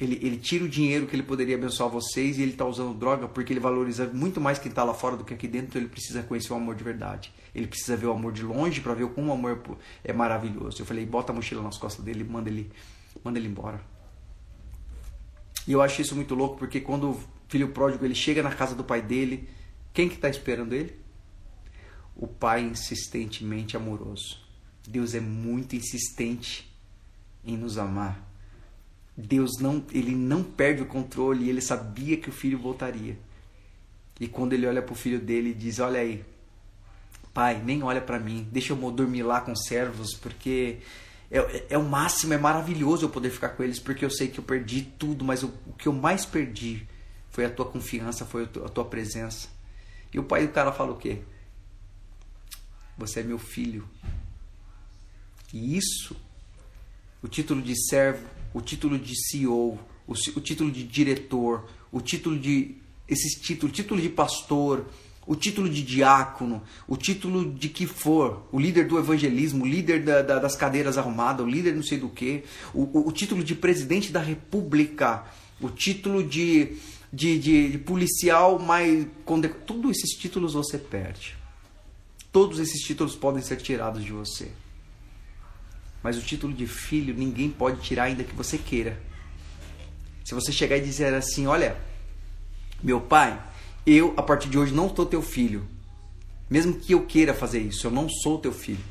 A: Ele, ele tira o dinheiro que ele poderia abençoar vocês e ele está usando droga porque ele valoriza muito mais quem está lá fora do que aqui dentro. Então ele precisa conhecer o amor de verdade. Ele precisa ver o amor de longe para ver como o amor é maravilhoso. Eu falei, bota a mochila nas costas dele, manda ele, manda ele embora. E eu acho isso muito louco porque quando o filho pródigo ele chega na casa do pai dele, quem que está esperando ele? O pai insistentemente amoroso. Deus é muito insistente em nos amar. Deus não, ele não perde o controle, ele sabia que o filho voltaria. E quando ele olha para o filho dele e diz: Olha aí, pai, nem olha para mim, deixa eu dormir lá com os servos, porque é, é, é, o máximo, é maravilhoso eu poder ficar com eles, porque eu sei que eu perdi tudo, mas o, o que eu mais perdi foi a tua confiança, foi a tua, a tua presença. E o pai do cara fala o quê? Você é meu filho. E isso, o título de servo, o título de CEO, o, o título de diretor, o título de esses títulos, título de pastor, o título de diácono, o título de que for, o líder do evangelismo, o líder da, da, das cadeiras arrumadas, o líder não sei do que, o, o, o, título de presidente da república, o título de, de, de, de policial mais. Todos esses títulos você perde. Todos esses títulos podem ser tirados de você. Mas o título de filho ninguém pode tirar ainda que você queira. Se você chegar e dizer assim, olha, meu pai, eu a partir de hoje não sou teu filho. Mesmo que eu queira fazer isso, eu não sou teu filho.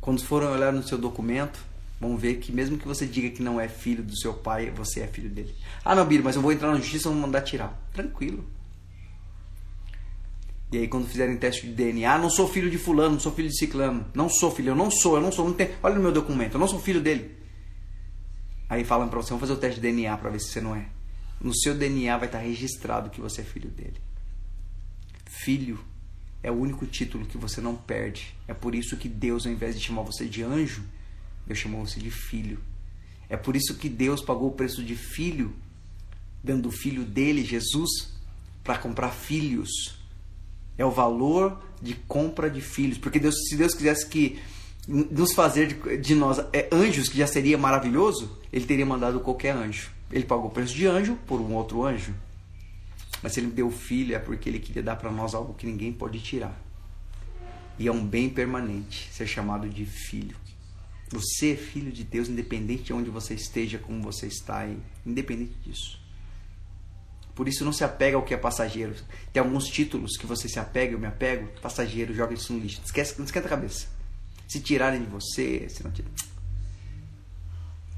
A: Quando forem olhar no seu documento, vão ver que mesmo que você diga que não é filho do seu pai, você é filho dele. Ah, não, Biro, mas eu vou entrar na justiça e vou mandar tirar. Tranquilo. E aí quando fizerem teste de DNA, ah, não sou filho de fulano, não sou filho de ciclano, não sou filho, eu não sou, eu não sou, não tem, olha no meu documento, eu não sou filho dele. Aí falam para você, vamos fazer o teste de DNA para ver se você não é. No seu DNA vai estar registrado que você é filho dele. Filho é o único título que você não perde. É por isso que Deus, ao invés de chamar você de anjo, Deus chamou você de filho. É por isso que Deus pagou o preço de filho, dando o filho dele, Jesus, para comprar filhos é o valor de compra de filhos. Porque Deus, se Deus quisesse que nos fazer de, de nós é, anjos, que já seria maravilhoso, ele teria mandado qualquer anjo. Ele pagou o preço de anjo por um outro anjo. Mas se ele deu filho é porque ele queria dar para nós algo que ninguém pode tirar. E é um bem permanente ser chamado de filho. Você é filho de Deus, independente de onde você esteja, como você está independente disso. Por isso não se apega ao que é passageiro. Tem alguns títulos que você se apega, eu me apego, passageiro, joga isso no lixo. Esquece, não esquenta a cabeça. Se tirarem de você, se não tirar.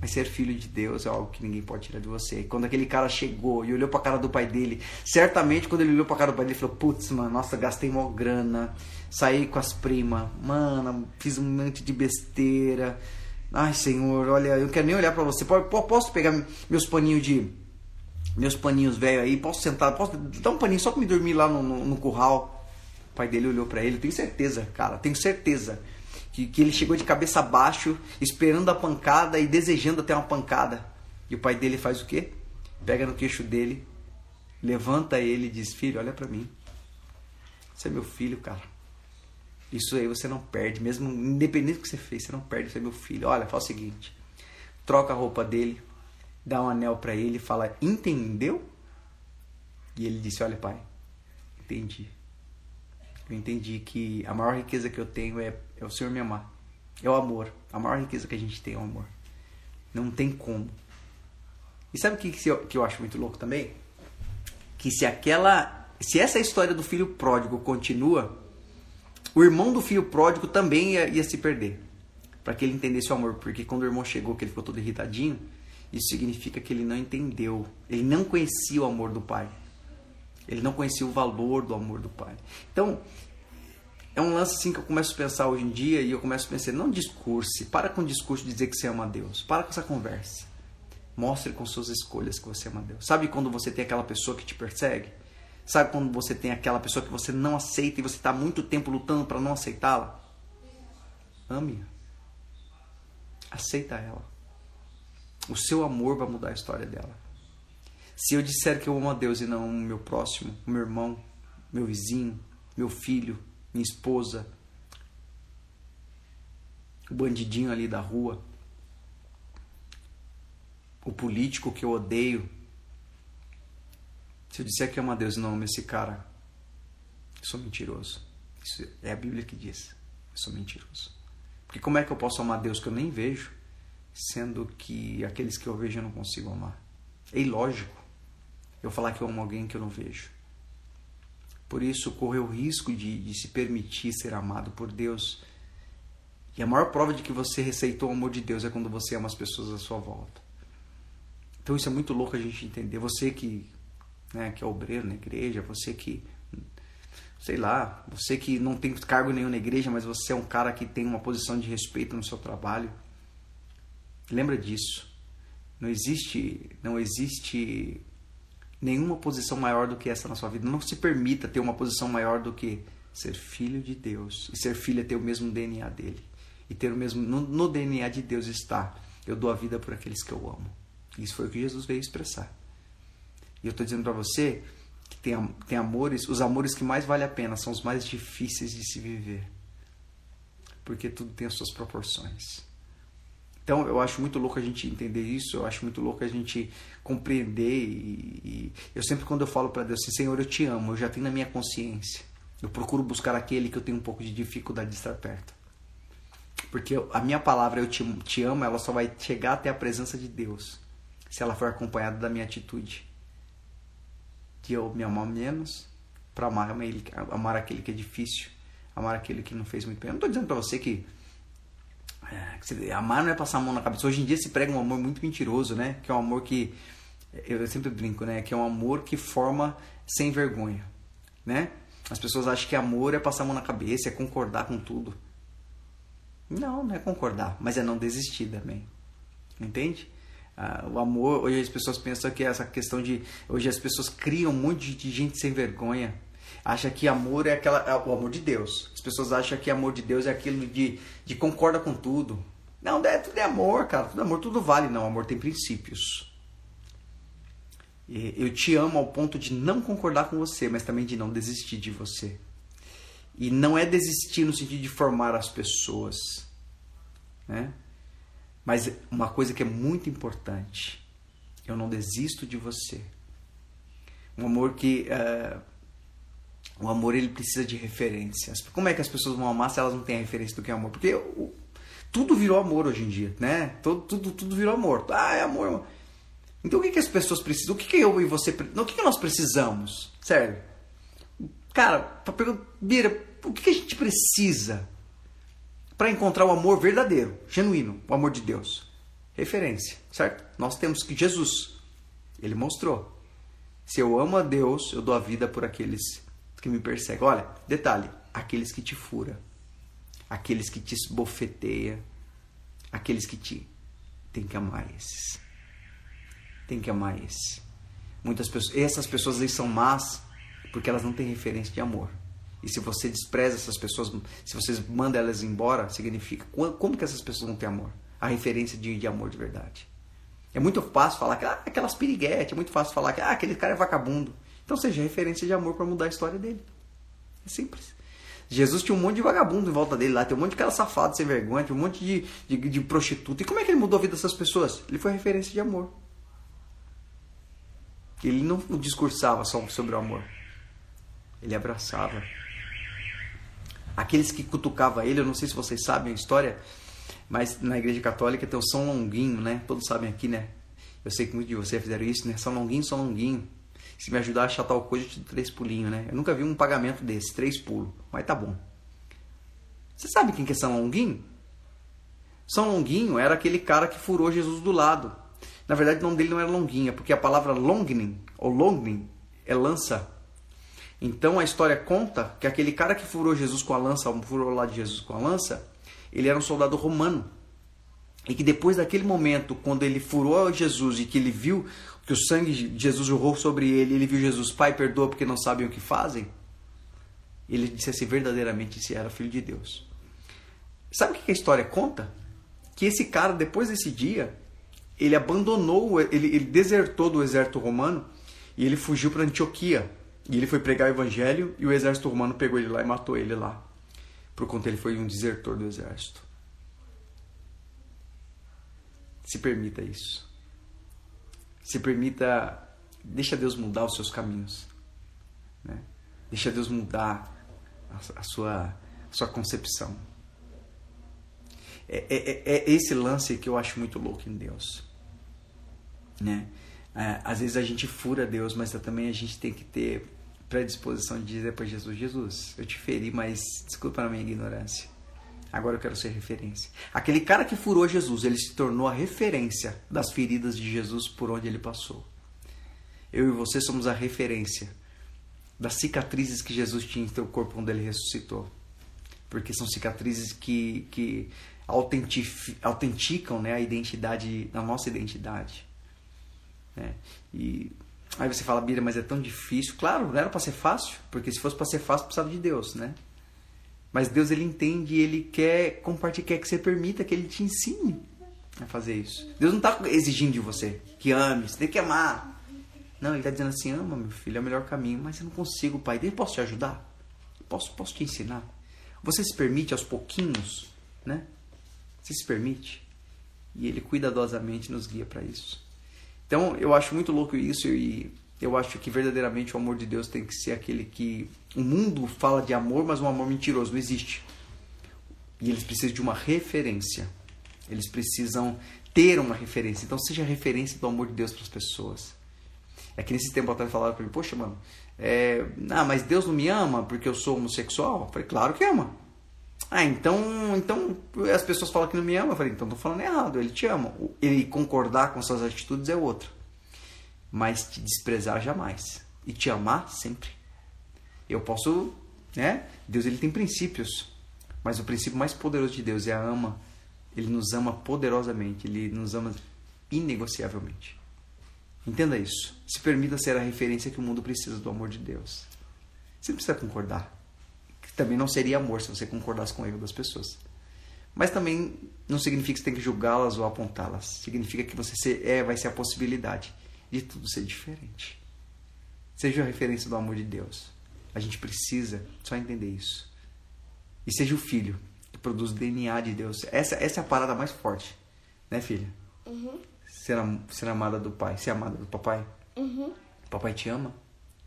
A: Mas ser filho de Deus é algo que ninguém pode tirar de você. E quando aquele cara chegou e olhou pra cara do pai dele, certamente quando ele olhou pra cara do pai dele, ele falou: Putz, mano, nossa, gastei mó grana, saí com as primas, mano, fiz um monte de besteira. Ai, Senhor, olha, eu não quero nem olhar pra você. Posso pegar meus paninhos de. Meus paninhos velho aí, posso sentar, posso dar um paninho só pra me dormir lá no, no, no curral. O pai dele olhou para ele, tenho certeza, cara, tenho certeza que, que ele chegou de cabeça abaixo, esperando a pancada e desejando até uma pancada. E o pai dele faz o quê? Pega no queixo dele, levanta ele e diz: Filho, olha para mim. Você é meu filho, cara. Isso aí você não perde, mesmo independente do que você fez, você não perde, você é meu filho. Olha, faz o seguinte: troca a roupa dele, dá um anel para ele, fala: Entendeu? E ele disse: Olha, pai, entendi. Eu entendi que a maior riqueza que eu tenho é, é o Senhor me amar. É o amor. A maior riqueza que a gente tem é o amor. Não tem como. E sabe o que, que eu acho muito louco também? Que se aquela. Se essa história do filho pródigo continua, o irmão do filho pródigo também ia, ia se perder. Para que ele entendesse o amor. Porque quando o irmão chegou, que ele ficou todo irritadinho, isso significa que ele não entendeu. Ele não conhecia o amor do pai. Ele não conhecia o valor do amor do pai. Então, é um lance assim que eu começo a pensar hoje em dia e eu começo a pensar, não discurse, para com o discurso de dizer que você ama a Deus. Para com essa conversa. Mostre com suas escolhas que você ama a Deus. Sabe quando você tem aquela pessoa que te persegue? Sabe quando você tem aquela pessoa que você não aceita e você está muito tempo lutando para não aceitá-la? Ame-a. Aceita ela. O seu amor vai mudar a história dela. Se eu disser que eu amo a Deus e não o meu próximo, o meu irmão, meu vizinho, meu filho, minha esposa, o bandidinho ali da rua, o político que eu odeio, se eu disser que amo a Deus e não amo esse cara, eu sou mentiroso. Isso é a Bíblia que diz. Eu sou mentiroso. Porque como é que eu posso amar a Deus que eu nem vejo, sendo que aqueles que eu vejo eu não consigo amar? É ilógico eu falar que eu amo alguém que eu não vejo. Por isso, correr o risco de, de, se permitir ser amado por Deus. E a maior prova de que você receitou o amor de Deus é quando você ama as pessoas à sua volta. Então isso é muito louco a gente entender. Você que, né, que é obreiro na igreja, você que, sei lá, você que não tem cargo nenhum na igreja, mas você é um cara que tem uma posição de respeito no seu trabalho. Lembra disso. Não existe, não existe nenhuma posição maior do que essa na sua vida. Não se permita ter uma posição maior do que ser filho de Deus. E ser filho é ter o mesmo DNA dele. E ter o mesmo. No, no DNA de Deus está: eu dou a vida por aqueles que eu amo. Isso foi o que Jesus veio expressar. E eu estou dizendo para você que tem, tem amores, os amores que mais valem a pena são os mais difíceis de se viver. Porque tudo tem as suas proporções. Então eu acho muito louco a gente entender isso, eu acho muito louco a gente compreender e, e eu sempre quando eu falo para Deus assim, Senhor, eu te amo, eu já tenho na minha consciência. Eu procuro buscar aquele que eu tenho um pouco de dificuldade de estar perto. Porque a minha palavra eu te, te amo, ela só vai chegar até a presença de Deus se ela for acompanhada da minha atitude. De eu me amar menos para amar, amar aquele que é difícil, amar aquele que não fez muito bem. Eu não estou dizendo para você que é, amar não é passar a mão na cabeça. Hoje em dia se prega um amor muito mentiroso, né? Que é um amor que eu sempre brinco, né? Que é um amor que forma sem vergonha, né? As pessoas acham que amor é passar a mão na cabeça, é concordar com tudo. Não, não é concordar, mas é não desistir também. Entende? Ah, o amor, hoje as pessoas pensam que essa questão de. Hoje as pessoas criam um monte de gente sem vergonha acha que amor é aquela é o amor de Deus. As pessoas acham que amor de Deus é aquilo de, de concorda com tudo. Não, é, tudo é amor, cara. Tudo é amor, tudo vale. Não, amor tem princípios. Eu te amo ao ponto de não concordar com você, mas também de não desistir de você. E não é desistir no sentido de formar as pessoas, né? Mas uma coisa que é muito importante, eu não desisto de você. Um amor que uh, o amor ele precisa de referências. Como é que as pessoas vão amar se elas não têm a referência do que é amor? Porque o, Tudo virou amor hoje em dia, né? Tudo, tudo, virou amor. Ah, é amor. amor. Então o que, que as pessoas precisam? O que, que eu e você. Não, o que, que nós precisamos? Sério. Cara, pra perguntar, Bira, o que, que a gente precisa para encontrar o amor verdadeiro, genuíno, o amor de Deus? Referência, certo? Nós temos que Jesus, ele mostrou. Se eu amo a Deus, eu dou a vida por aqueles que me perseguem. Olha, detalhe, aqueles que te fura, aqueles que te esbofeteia, aqueles que te tem que amar esses. Tem que amar esses. Muitas pessoas, essas pessoas aí são más porque elas não têm referência de amor. E se você despreza essas pessoas, se você manda elas embora, significa como, que essas pessoas vão ter amor? A referência de, de amor de verdade. É muito fácil falar que ah, aquelas piriguetes, é muito fácil falar que ah, aquele cara é vagabundo. Então seja referência de amor para mudar a história dele. É simples. Jesus tinha um monte de vagabundo em volta dele lá, tem um monte de cara safado, sem vergonha, um monte de, de, de prostituta. E como é que ele mudou a vida dessas pessoas? Ele foi referência de amor. Ele não discursava só sobre o amor. Ele abraçava. Aqueles que cutucavam ele, eu não sei se vocês sabem a história, mas na igreja católica tem o São Longuinho, né? Todos sabem aqui, né? Eu sei que muitos de vocês fizeram isso, né? São Longuinho, São Longuinho. Se me ajudar a achar tal coisa, eu te dou três pulinhos, né? Eu nunca vi um pagamento desse, três pulos, mas tá bom. Você sabe quem que é São Longuinho? São Longuinho era aquele cara que furou Jesus do lado. Na verdade, o nome dele não era Longuinho, é porque a palavra longning, ou longning, é lança. Então a história conta que aquele cara que furou Jesus com a lança, furou lá de Jesus com a lança, ele era um soldado romano. E que depois daquele momento, quando ele furou Jesus e que ele viu que o sangue de Jesus jorrou sobre ele, ele viu Jesus, Pai, perdoa porque não sabem o que fazem, ele disse assim, verdadeiramente se era filho de Deus. Sabe o que a história conta? Que esse cara, depois desse dia, ele abandonou, ele, ele desertou do exército romano e ele fugiu para Antioquia. E ele foi pregar o evangelho e o exército romano pegou ele lá e matou ele lá. Por conta ele foi um desertor do exército. Se permita isso. Se permita, deixa Deus mudar os seus caminhos. Né? Deixa Deus mudar a, sua, a sua concepção. É, é, é esse lance que eu acho muito louco em Deus. Né? É, às vezes a gente fura Deus, mas também a gente tem que ter predisposição de dizer para Jesus: Jesus, eu te feri, mas desculpa a minha ignorância. Agora eu quero ser referência. Aquele cara que furou Jesus, ele se tornou a referência das feridas de Jesus por onde ele passou. Eu e você somos a referência das cicatrizes que Jesus tinha em seu corpo quando ele ressuscitou. Porque são cicatrizes que, que autenticam né, a identidade, a nossa identidade. Né? E aí você fala, Bira, mas é tão difícil. Claro, não era para ser fácil, porque se fosse para ser fácil, precisava de Deus, né? Mas Deus ele entende e ele quer compartilhar, quer que você permita que ele te ensine a fazer isso. Deus não está exigindo de você que ame, você tem que amar. Não, ele está dizendo assim: ama, meu filho, é o melhor caminho, mas eu não consigo, pai. Eu posso te ajudar? Posso, posso te ensinar? Você se permite aos pouquinhos, né? Você se permite? E ele cuidadosamente nos guia para isso. Então, eu acho muito louco isso e eu acho que verdadeiramente o amor de Deus tem que ser aquele que o mundo fala de amor, mas um amor mentiroso não existe. E eles precisam de uma referência. Eles precisam ter uma referência. Então seja a referência do amor de Deus para as pessoas. É que nesse tempo atrás falaram para mim, poxa, mano, é... ah, mas Deus não me ama porque eu sou homossexual? Eu falei, claro que ama. Ah, então, então as pessoas falam que não me ama. Eu falei, então estou falando errado, ele te ama. Ele concordar com suas atitudes é outra mas te desprezar jamais e te amar sempre. Eu posso, né? Deus ele tem princípios, mas o princípio mais poderoso de Deus é a ama. Ele nos ama poderosamente, ele nos ama inegociavelmente. Entenda isso. Se permita ser a referência que o mundo precisa do amor de Deus. Você não precisa concordar. Também não seria amor se você concordasse com o erro das pessoas. Mas também não significa que você tem que julgá-las ou apontá-las. Significa que você é, vai ser a possibilidade de tudo ser diferente. Seja a referência do amor de Deus. A gente precisa só entender isso. E seja o filho que produz o DNA de Deus. Essa, essa é a parada mais forte, né, filha?
C: Uhum.
A: Ser, am- ser amada do pai, ser amada do papai.
C: Uhum.
A: Papai te ama?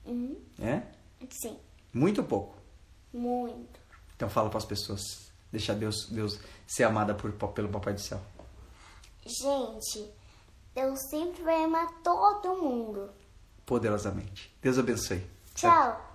C: Uhum.
A: É?
C: Sim.
A: Muito ou pouco?
C: Muito.
A: Então fala para as pessoas. deixar Deus, Deus ser amada por, pelo Papai do Céu?
C: Gente, Deus sempre vai amar todo mundo.
A: Poderosamente. Deus abençoe.
C: Tchau.